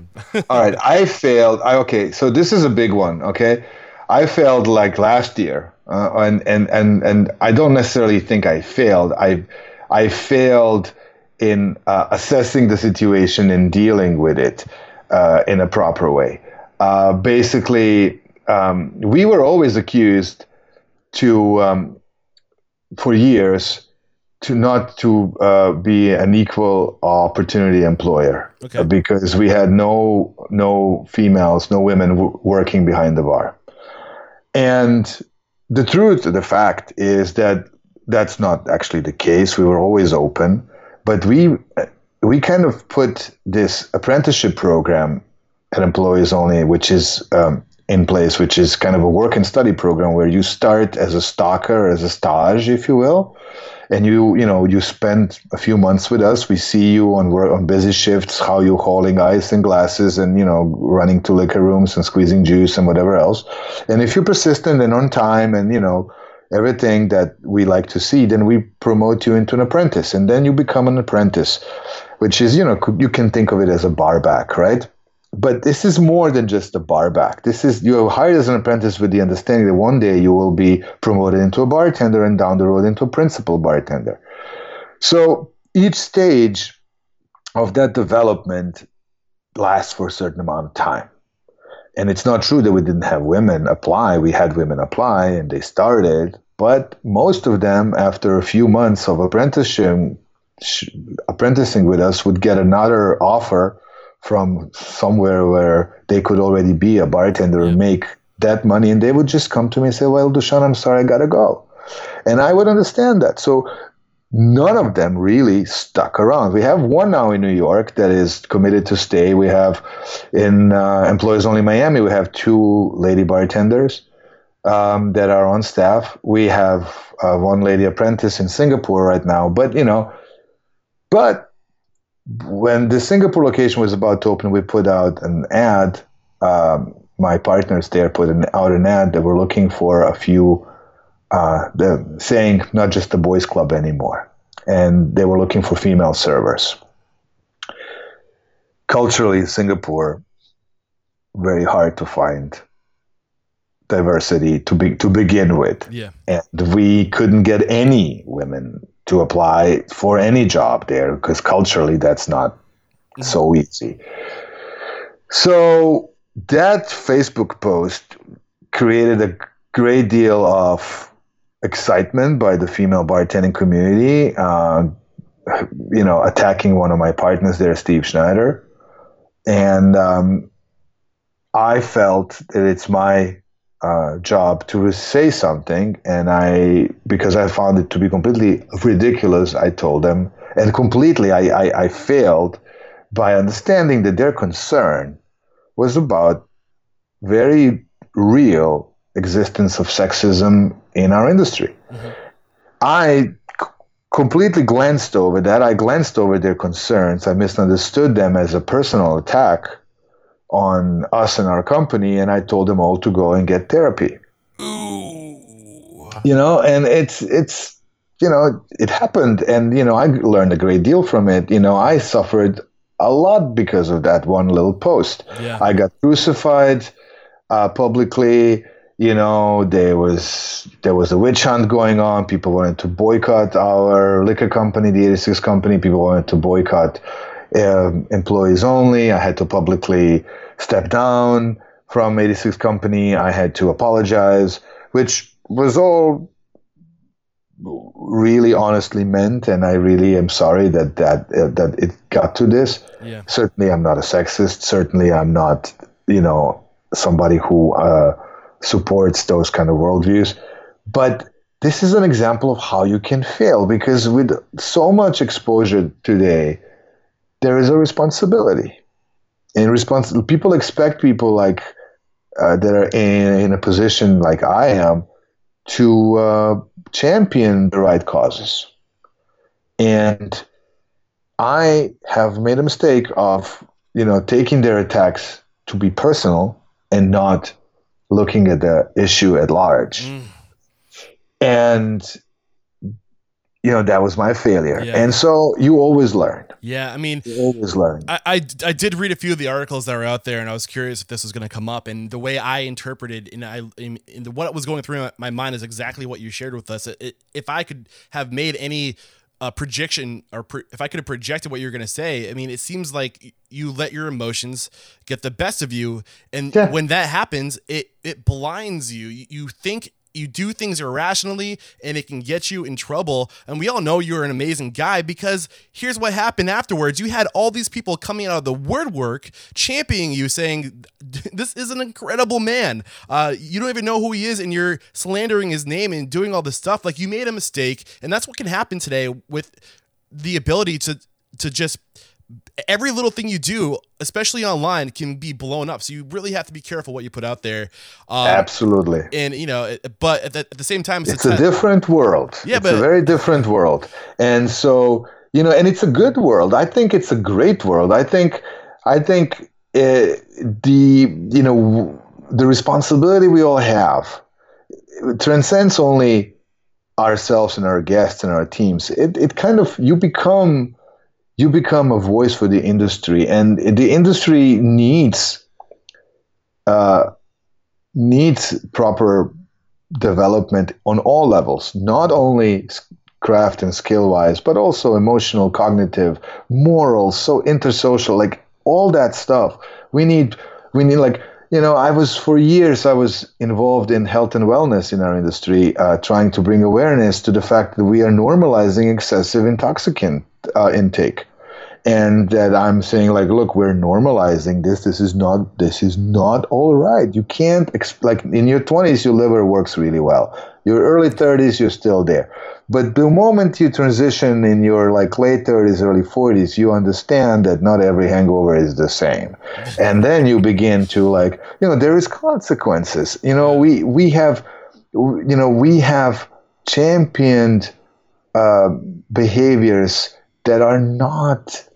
all right. I failed. I okay. So this is a big one. Okay, I failed like last year, uh, and and and and I don't necessarily think I failed. I I failed in uh, assessing the situation and dealing with it uh, in a proper way. Uh, basically, um, we were always accused to um, for years to not to uh, be an equal opportunity employer okay. Uh, because we had no no females, no women w- working behind the bar, and the truth, the fact is that that's not actually the case. We were always open, but we we kind of put this apprenticeship program at Employees Only, which is um, in place, which is kind of a work and study program where you start as a stalker, as a stage, if you will and you you know you spend a few months with us. We see you on on busy shifts how you're hauling ice and glasses and you know running to liquor rooms and squeezing juice and whatever else. And if you're persistent and on time and you know everything that we like to see then we promote you into an apprentice. And then you become an apprentice which is you know you can think of it as a bar back right but this is more than just a bar back. This is you are hired as an apprentice with the understanding that one day you will be promoted into a bartender and down the road into a principal bartender. So each stage of that development lasts for a certain amount of time. And it's not true that we didn't have women apply. We had women apply and they started, but most of them, after a few months of apprenticeship, apprenticing with us, would get another offer from somewhere where they could already be a bartender and make that money and they would just come to me and say well dushan i'm sorry i gotta go. And i would understand that. So none of them really stuck around. We have one now in new york that is committed to stay. We have in uh, employees only miami we have two lady bartenders um, that are on staff. We have uh, one lady apprentice in singapore right now but you know but when the Singapore location was about to open, we put out an ad. Um, my partners there put an, out an ad that we're looking for a few, uh, the, saying not just the boys' club anymore, and they were looking for female servers. Culturally, Singapore, very hard to find diversity to be to begin with. Yeah. And we couldn't get any women to apply for any job there because culturally that's not mm-hmm. so easy. So that Facebook post created a great deal of excitement by the female bartending community. Uh, you know, attacking one of my partners there, Steve Schneider, and um, I felt that it's my uh, job to say something, and I because I found it to be completely ridiculous. I told them, and completely I, I, I failed by understanding that their concern was about very real existence of sexism in our industry. Mm-hmm. I c- completely glanced over that. I glanced over their concerns. I misunderstood them as a personal attack on us and our company, and I told them all to go and get therapy. Ooh. You know, and it's it's you know it happened, and you know I learned a great deal from it. You know, I suffered a lot because of that one little post. Yeah. I got crucified uh, publicly. You know, there was there was a witch hunt going on. People wanted to boycott our liquor company, the 86 company. People wanted to boycott um, employees only. I had to publicly step down from 86 company. I had to apologize, which was all really honestly meant, and I really am sorry that that uh, that it got to this. Yeah. Certainly, I'm not a sexist. Certainly, I'm not you know somebody who uh, supports those kind of worldviews. But this is an example of how you can fail because with so much exposure today, there is a responsibility. And respons- people expect people like uh, that are in, in a position like I am to uh, champion the right causes. And I have made a mistake of, you know, taking their attacks to be personal and not looking at the issue at large. Mm. And you know, that was my failure. Yeah. And so you always learn. Yeah, I mean, You always learn. I, I, I did read a few of the articles that were out there, and I was curious if this was going to come up. And the way I interpreted and I in, in the, what was going through my, mind is exactly what you shared with us. It, it, if I could have made any uh, projection, or pro- if I could have projected what you're going to say, I mean, it seems like you let your emotions get the best of you, and Yeah. when that happens, it it blinds you. You, you think you do things irrationally and it can get you in trouble. And we all know you're an amazing guy because here's what happened afterwards. You had all these people coming out of the woodwork championing you, saying, This is an incredible man. Uh, you don't even know who he is, and you're slandering his name and doing all this stuff. Like you made a mistake. And that's what can happen today with the ability to to just every little thing you do, especially online, can be blown up. So you really have to be careful what you put out there. Um, Absolutely. and you know, but at the, at the same time, It's a different world. Yeah, it's but- a very different world. And so, you know, and it's a good world. I think it's a great world. I think, I think uh, the, you know, the responsibility we all have transcends only ourselves and our guests and our teams. It, it kind of, you become, you become a voice for the industry and the industry needs, uh, needs proper development on all levels, not only craft and skill wise, but also emotional, cognitive, moral, so intersocial, like all that stuff. We need, we need like, you know, I was for years, I was involved in health and wellness in our industry, uh, trying to bring awareness to the fact that we are normalizing excessive intoxicant uh, intake and that I'm saying like, look, we're normalizing this. This is not. This is not all right. You can't ex- like in your 20s, your liver works really well. Your early 30s, you're still there. But the moment you transition in your like late 30s, early 40s, you understand that not every hangover is the same, and then you begin to like, you know, there is consequences. You know, we we have, you know, we have championed uh, behaviors that are not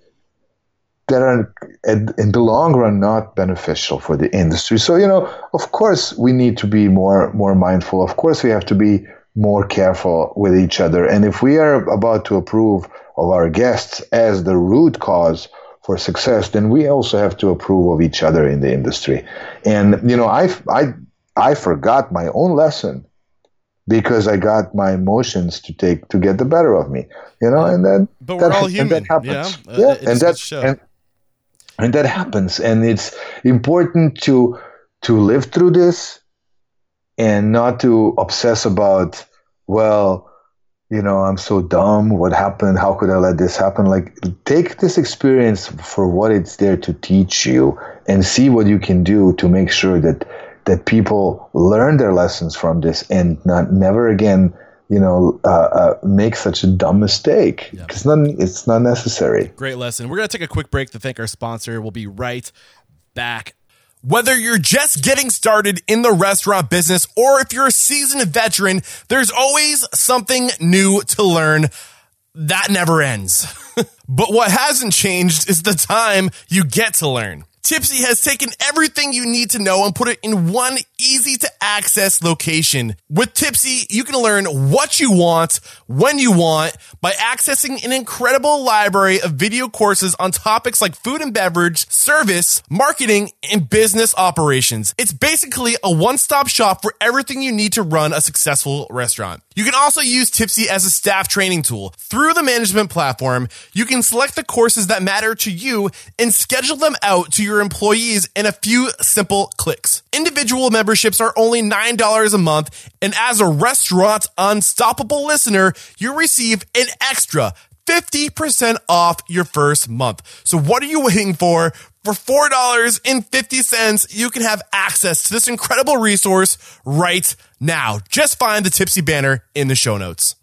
that are in the long run not beneficial for the industry. So you know, of course, we need to be more more mindful. Of course, we have to be more careful with each other. And if we are about to approve of our guests as the root cause for success, then we also have to approve of each other in the industry. And you know, I I I forgot my own lesson because I got my emotions to take to get the better of me. You know, and then But we're all and human, that happens. yeah? Uh, yeah, and that it's and, and that happens, and it's important to to live through this and not to obsess about well you know i'm so dumb what happened how could i let this happen? Like take this experience for what it's there to teach you and see what you can do to make sure that that people learn their lessons from this and not never again you know uh, uh, make such a dumb mistake because it's not necessary Great lesson. We're going to take a quick break to thank our sponsor. We'll be right back. Whether you're just getting started in the restaurant business or if you're a seasoned veteran, there's always something new to learn. That never ends. but what hasn't changed is the time you get to learn. Typsy has taken everything you need to know and put it in one easy to access location. With Typsy, you can learn what you want, when you want, by accessing an incredible library of video courses on topics like food and beverage, service, marketing, and business operations. It's basically a one-stop shop for everything you need to run a successful restaurant. You can also use Typsy as a staff training tool. Through the management platform, you can select the courses that matter to you and schedule them out to your employees in a few simple clicks. Individual memberships are only $9 a month, and as a Restaurant Unstoppable listener, you receive an extra 50% off your first month. So what are you waiting for? For $4.50, you can have access to this incredible resource right now. Just find the Typsy banner in the show notes.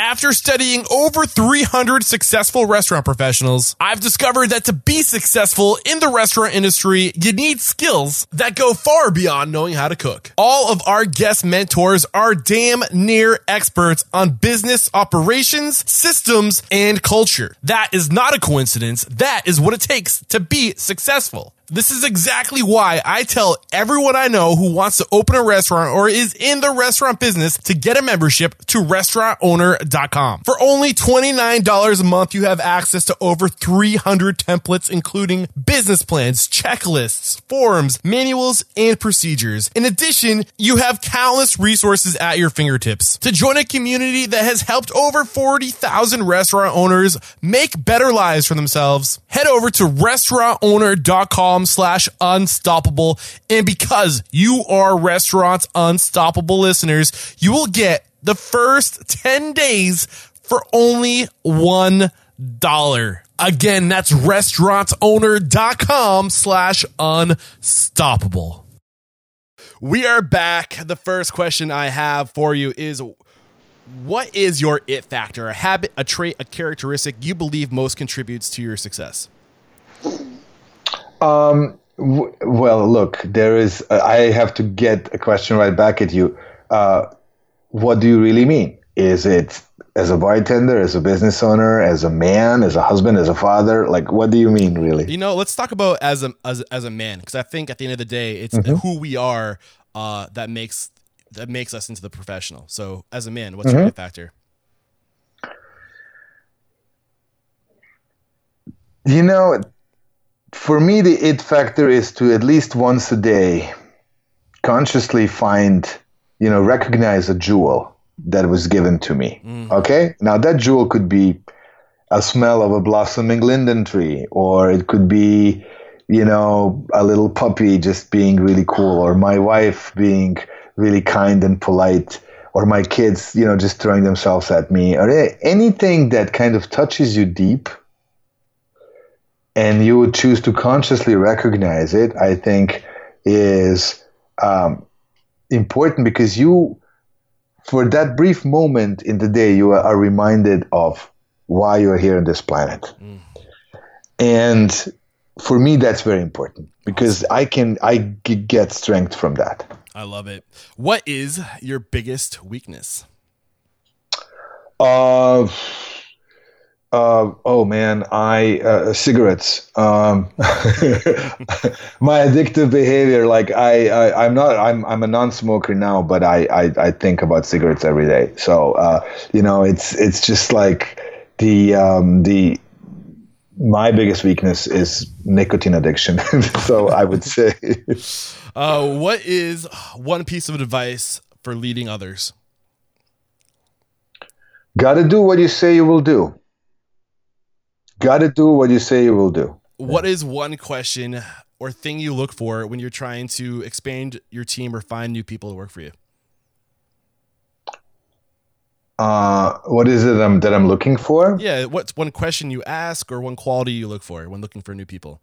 After studying over 300 successful restaurant professionals, I've discovered that to be successful in the restaurant industry, you need skills that go far beyond knowing how to cook. All of our guest mentors are damn near experts on business operations, systems, and culture. That is not a coincidence. That is what it takes to be successful. This is exactly why I tell everyone I know who wants to open a restaurant or is in the restaurant business to get a membership to restaurantowner.com. For only $29 a month, you have access to over 300 templates, including business plans, checklists, forms, manuals, and procedures. In addition, you have countless resources at your fingertips. To join a community that has helped over 40,000 restaurant owners make better lives for themselves, head over to restaurantowner.com slash unstoppable. And because you are restaurants unstoppable listeners, you will get the first 10 days for only one dollar. Again, that's restaurantowner.com slash unstoppable. We are back. The first question I have for you is what is your it factor, a habit, a trait, a characteristic you believe most contributes to your success? Um, w- well, look, there is, uh, I have to get a question right back at you. Uh, what do you really mean? Is it as a bartender, as a business owner, as a man, as a husband, as a father? Like, what do you mean, really? You know, let's talk about as a as, as a man because I think at the end of the day, it's mm-hmm. who we are uh, that makes that makes us into the professional. So, as a man, what's mm-hmm. your factor? You know, for me, the it factor is to at least once a day consciously find, you know, recognize a jewel that was given to me. Mm. Okay. Now, that jewel could be a smell of a blossoming linden tree, or it could be, you know, a little puppy just being really cool, or my wife being really kind and polite, or my kids, you know, just throwing themselves at me, or anything that kind of touches you deep and you would choose to consciously recognize it, I think is um, important because you, for that brief moment in the day, you are reminded of why you're here on this planet. Mm. And for me, that's very important because I can I get strength from that. I love it. What is your biggest weakness? Uh uh, oh man, I uh, cigarettes. Um, my addictive behavior. Like I, I, am not. I'm, I'm a non-smoker now, but I, I, I think about cigarettes every day. So uh, you know, it's, it's just like the, um, the. My biggest weakness is nicotine addiction. so I would say. uh, what is one piece of advice for leading others? Got to do what you say you will do Got to do what you say you will do. What is one question or thing you look for when you're trying to expand your team or find new people to work for you? Uh, what is it um, that I'm looking for? Yeah, what's one question you ask or one quality you look for when looking for new people?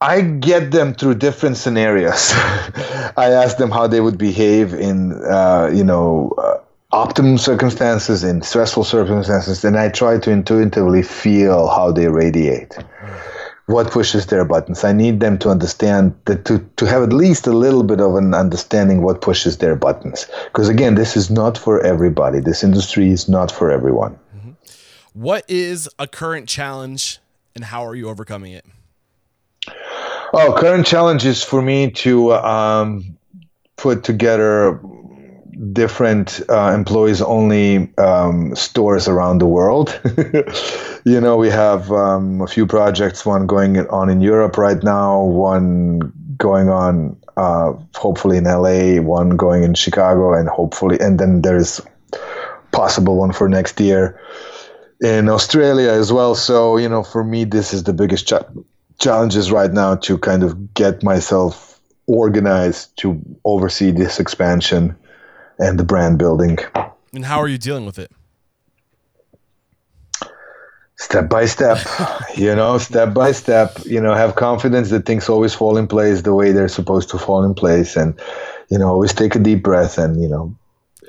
I get them through different scenarios. I ask them how they would behave in, uh, you know, uh, optimum circumstances, in stressful circumstances, then I try to intuitively feel how they radiate. What pushes their buttons? I need them to understand that to, to have at least a little bit of an understanding what pushes their buttons. Because again, this is not for everybody. This industry is not for everyone. Mm-hmm. What is a current challenge and how are you overcoming it? Oh, current challenge is for me to um, put together different uh, employees only um, stores around the world. you know, we have um, a few projects, one going on in Europe right now, one going on uh, hopefully in LA, one going in Chicago, and hopefully, and then there's possible one for next year in Australia as well. So, you know, for me, this is the biggest cha- challenges right now to kind of get myself organized to oversee this expansion and the brand building. And how are you dealing with it? Step by step, you know, step by step, you know, have confidence that things always fall in place the way they're supposed to fall in place. And, you know, always take a deep breath and, you know,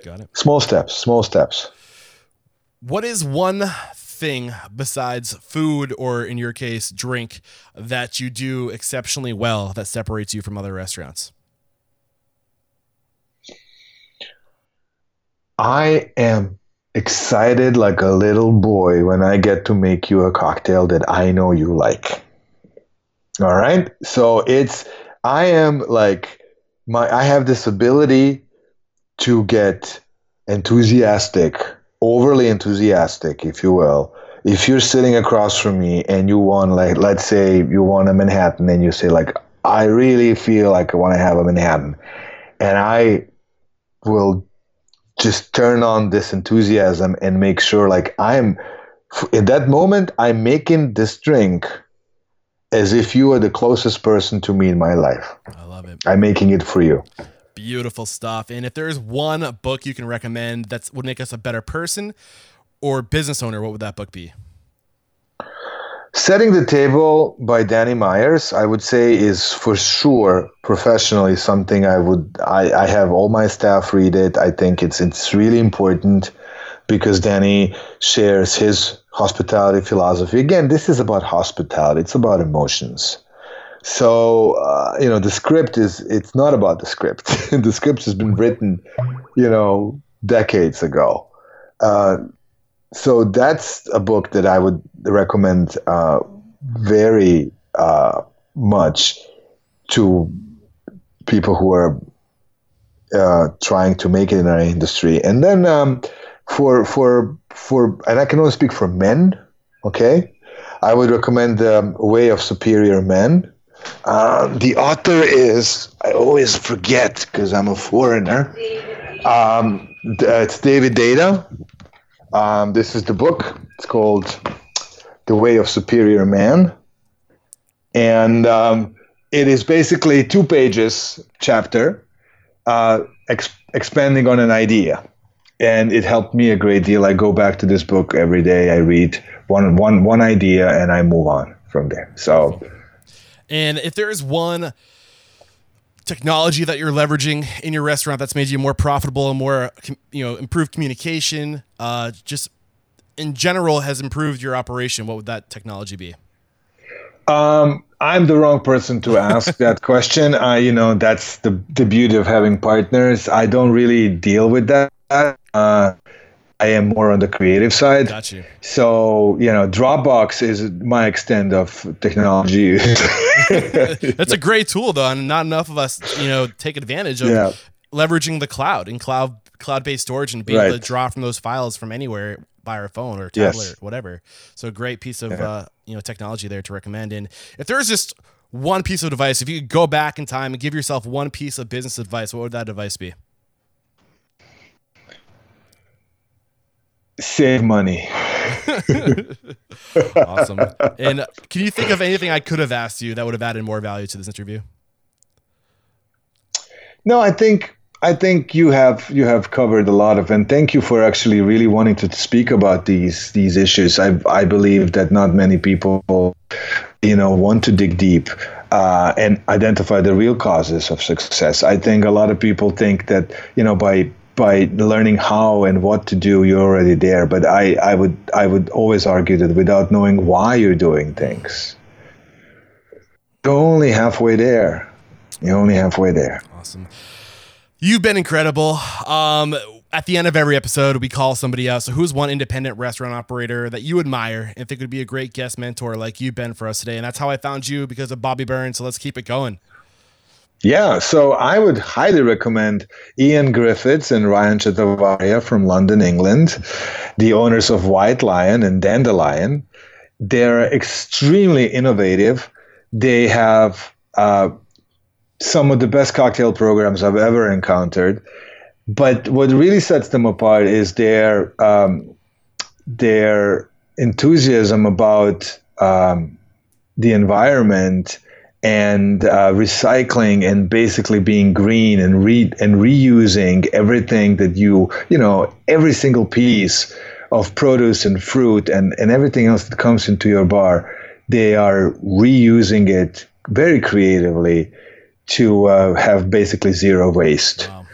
Got it. small steps, small steps. What is one thing besides food or in your case drink that you do exceptionally well that separates you from other restaurants? I am excited like a little boy when I get to make you a cocktail that I know you like. All right? So it's I am like my I have this ability to get enthusiastic, overly enthusiastic, if you will. If you're sitting across from me and you want like let's say you want a Manhattan and you say like I really feel like I want to have a Manhattan and I will just turn on this enthusiasm and make sure like i'm in that moment i'm making this drink as if you are the closest person to me in my life I love it. i'm making it for you Beautiful stuff. And if there's one book you can recommend that would make us a better person or business owner, what would that book be? Setting the table by danny meyers i would say is for sure professionally something i would i, I have all my staff read it. I think it's it's really important because danny shares his hospitality philosophy. Again this is about hospitality. It's about emotions. So uh, you know the script is it's not about the script. The script has been written you know decades ago. Uh, so that's a book that I would recommend uh, very uh, much to people who are uh, trying to make it in our industry. And then um, for for for and I can only speak for men. Okay, I would recommend the Way of Superior Men. Uh, the author is I always forget because I'm a foreigner. Um, it's David Deida. Um, this is the book. It's called The Way of Superior Man. And um, it is basically two pages chapter uh, ex- expanding on an idea. And it helped me a great deal. I go back to this book every day. I read one, one, one idea and I move on from there. So, And if there is one technology that you're leveraging in your restaurant that's made you more profitable and more, you know, improved communication, uh, just in general has improved your operation, what would that technology be? Um, I'm the wrong person to ask that question. Uh, you know, that's the the beauty of having partners. I don't really deal with that. Uh, I am more on the creative side. Got you. So, you know, Dropbox is my extent of technology. That's a great tool though, and not enough of us, you know, take advantage of Yeah. leveraging the cloud and cloud cloud-based storage and being able to draw from those files from anywhere by our phone or tablet Yes. or whatever. So a great piece of uh, you know technology there to recommend. And if there was just one piece of advice, if you could go back in time and give yourself one piece of business advice, what would that advice be? Save money. Awesome. and can you think of anything I could have asked you that would have added more value to this interview? No, I think I think you have you have covered a lot of, and thank you for actually really wanting to speak about these these issues. I I believe that not many people, you know, want to dig deep uh, and identify the real causes of success. I think a lot of people think that you know by by learning how and what to do, you're already there. But I, I would I would always argue that without knowing why you're doing things, you're only halfway there. You're only halfway there. Awesome. You've been incredible. Um, at the end of every episode, we call somebody else. So, who's one independent restaurant operator that you admire and think would be a great guest mentor like you've been for us today? And that's how I found you because of Bobby Burns. So, let's keep it going. Yeah, so I would highly recommend Ian Griffiths and Ryan Chetiyawardana from London, England, the owners of White Lyan and Dandelyan. They're extremely innovative. They have uh, some of the best cocktail programs I've ever encountered. But what really sets them apart is their um, their enthusiasm about um, the environment and uh, recycling and basically being green and re and reusing everything that you you know every single piece of produce and fruit and and everything else that comes into your bar they are reusing it very creatively to uh, have basically zero waste wow.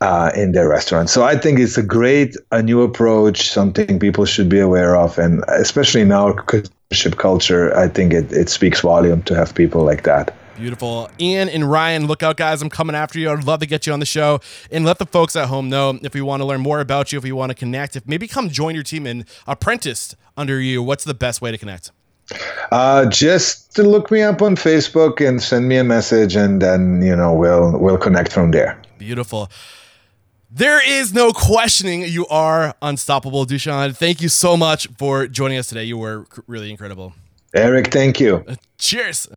uh, in their restaurant. So I think it's a great a new approach, something people should be aware of, and especially in our ship culture, I think it, it speaks volume to have people like that. Beautiful. Ian and Ryan, look out, guys. I'm coming after you. I'd love to get you on the show and let the folks at home know if we want to learn more about you, if we want to connect, if maybe come join your team and apprentice under you. What's the best way to connect? Uh, just to look me up on Facebook and send me a message, and then you know we'll we'll connect from there. Beautiful. There is no questioning you are unstoppable, Dushan. Thank you so much for joining us today. You were really incredible. Eric, thank you. Uh, cheers.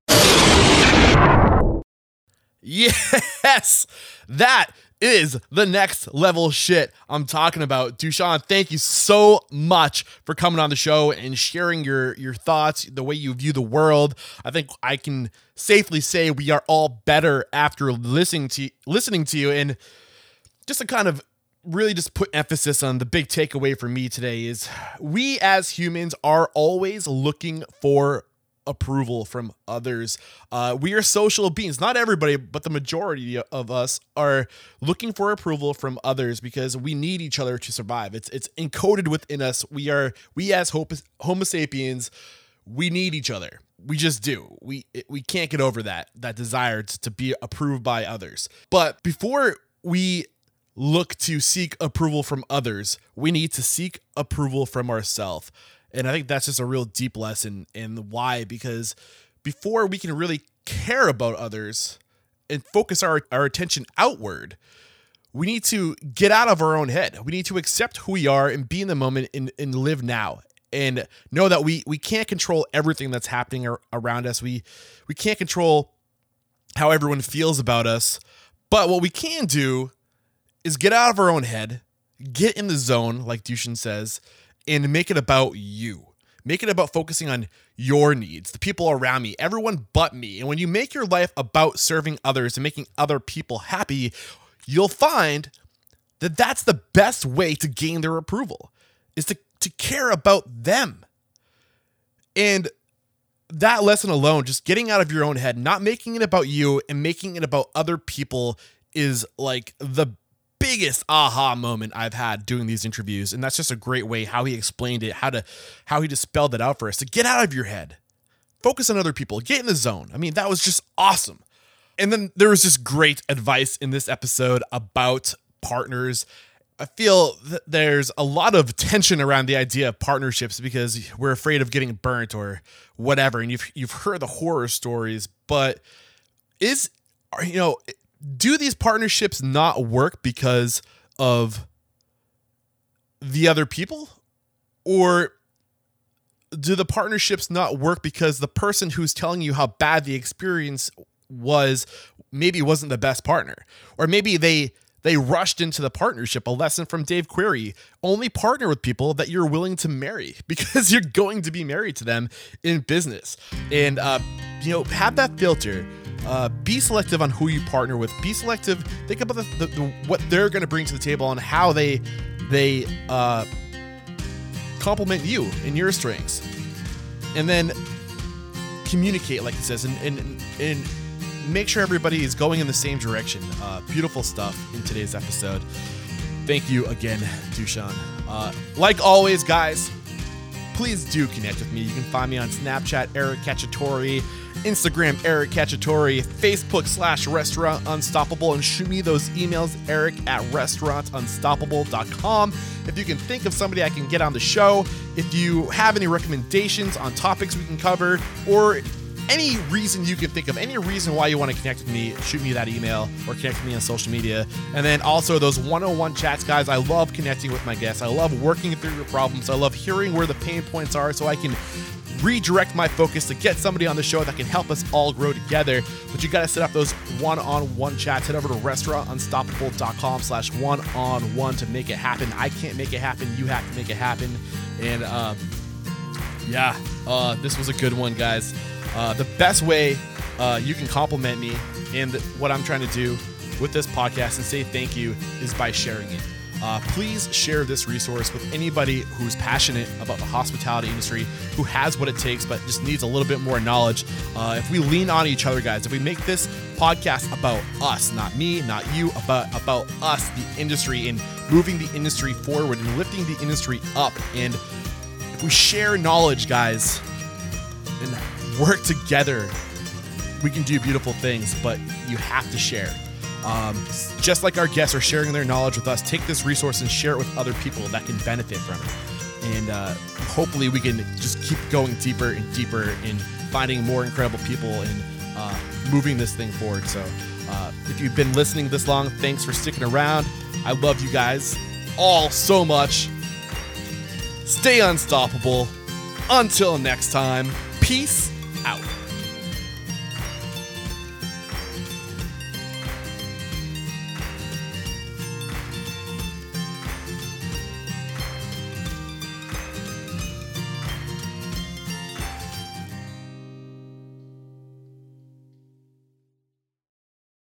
Yes, that is the next level shit I'm talking about. Dushan, thank you so much for coming on the show and sharing your your thoughts, the way you view the world. I think I can safely say we are all better after listening to listening to you and just to kind of really just put emphasis on the big takeaway for me today is we as humans are always looking for approval from others. Uh, we are social beings. Not everybody, but the majority of us are looking for approval from others because we need each other to survive. It's it's encoded within us. We are we as Homo sapiens, we need each other. We just do. We we can't get over that that desire to, to be approved by others. But before we look to seek approval from others, we need to seek approval from ourselves. And I think that's just a real deep lesson in why, because before we can really care about others and focus our, our attention outward, we need to get out of our own head. We need to accept who we are and be in the moment and, and live now and know that we we can't control everything that's happening ar- around us. We we can't control how everyone feels about us. But what we can do is get out of our own head, get in the zone, like Dushan says, and make it about you. Make it about focusing on your needs, the people around me, everyone but me. And when you make your life about serving others and making other people happy, you'll find that that's the best way to gain their approval is to, to care about them. And that lesson alone, just getting out of your own head, not making it about you and making it about other people is like the biggest aha moment I've had doing these interviews. And that's just a great way how he explained it, how to how he just spelled it out for us to get out of your head. Focus on other people, get in the zone. I mean, that was just awesome. And then there was just great advice in this episode about partners. I feel that there's a lot of tension around the idea of partnerships because we're afraid of getting burnt or whatever. And you've you've heard the horror stories, but is you know do these partnerships not work because of the other people? Or do the partnerships not work because the person who's telling you how bad the experience was maybe wasn't the best partner? Or maybe they they rushed into the partnership a lesson from dave query only partner with people that you're willing to marry because you're going to be married to them in business. And uh, you know have that filter uh, be selective on who you partner with. Be selective. Think about the, the, the what they're going to bring to the table and how they they uh, complement you and your strengths, and then communicate like it says, and and and make sure everybody is going in the same direction. Uh, beautiful stuff in today's episode. Thank you again, Dushan. Uh, like always, guys, please do connect with me. You can find me on Snapchat, Eric Cacciatore, Instagram, Eric Cacciatore, Facebook slash Restaurant Unstoppable, and shoot me those emails, Eric at restaurantunstoppable.com. If you can think of somebody I can get on the show, if you have any recommendations on topics we can cover, or any reason you can think of, any reason why you want to connect with me, shoot me that email or connect with me on social media. And then also those one on one chats, guys. I love connecting with my guests. I love working through your problems. I love hearing where the pain points are so I can redirect my focus to get somebody on the show that can help us all grow together. But you got to set up those one-on-one chats. Head over to restaurantunstoppable.com slash one-on-one to make it happen. I can't make it happen. You have to make it happen. And um, yeah, uh, this was a good one, guys. Uh, the best way uh, you can compliment me and what I'm trying to do with this podcast and say thank you is by sharing it. Uh, please share this resource with anybody who's passionate about the hospitality industry, who has what it takes, but just needs a little bit more knowledge. Uh, if we lean on each other, guys, if we make this podcast about us, not me, not you, about about us, the industry, and moving the industry forward and lifting the industry up, and if we share knowledge, guys, and work together, we can do beautiful things. But you have to share. Um, just like our guests are sharing their knowledge with us, take this resource and share it with other people that can benefit from it. And uh, hopefully, we can just keep going deeper and deeper in finding more incredible people and uh, moving this thing forward. So, uh, if you've been listening this long, thanks for sticking around. I love you guys all so much. Stay unstoppable. Until next time, peace out.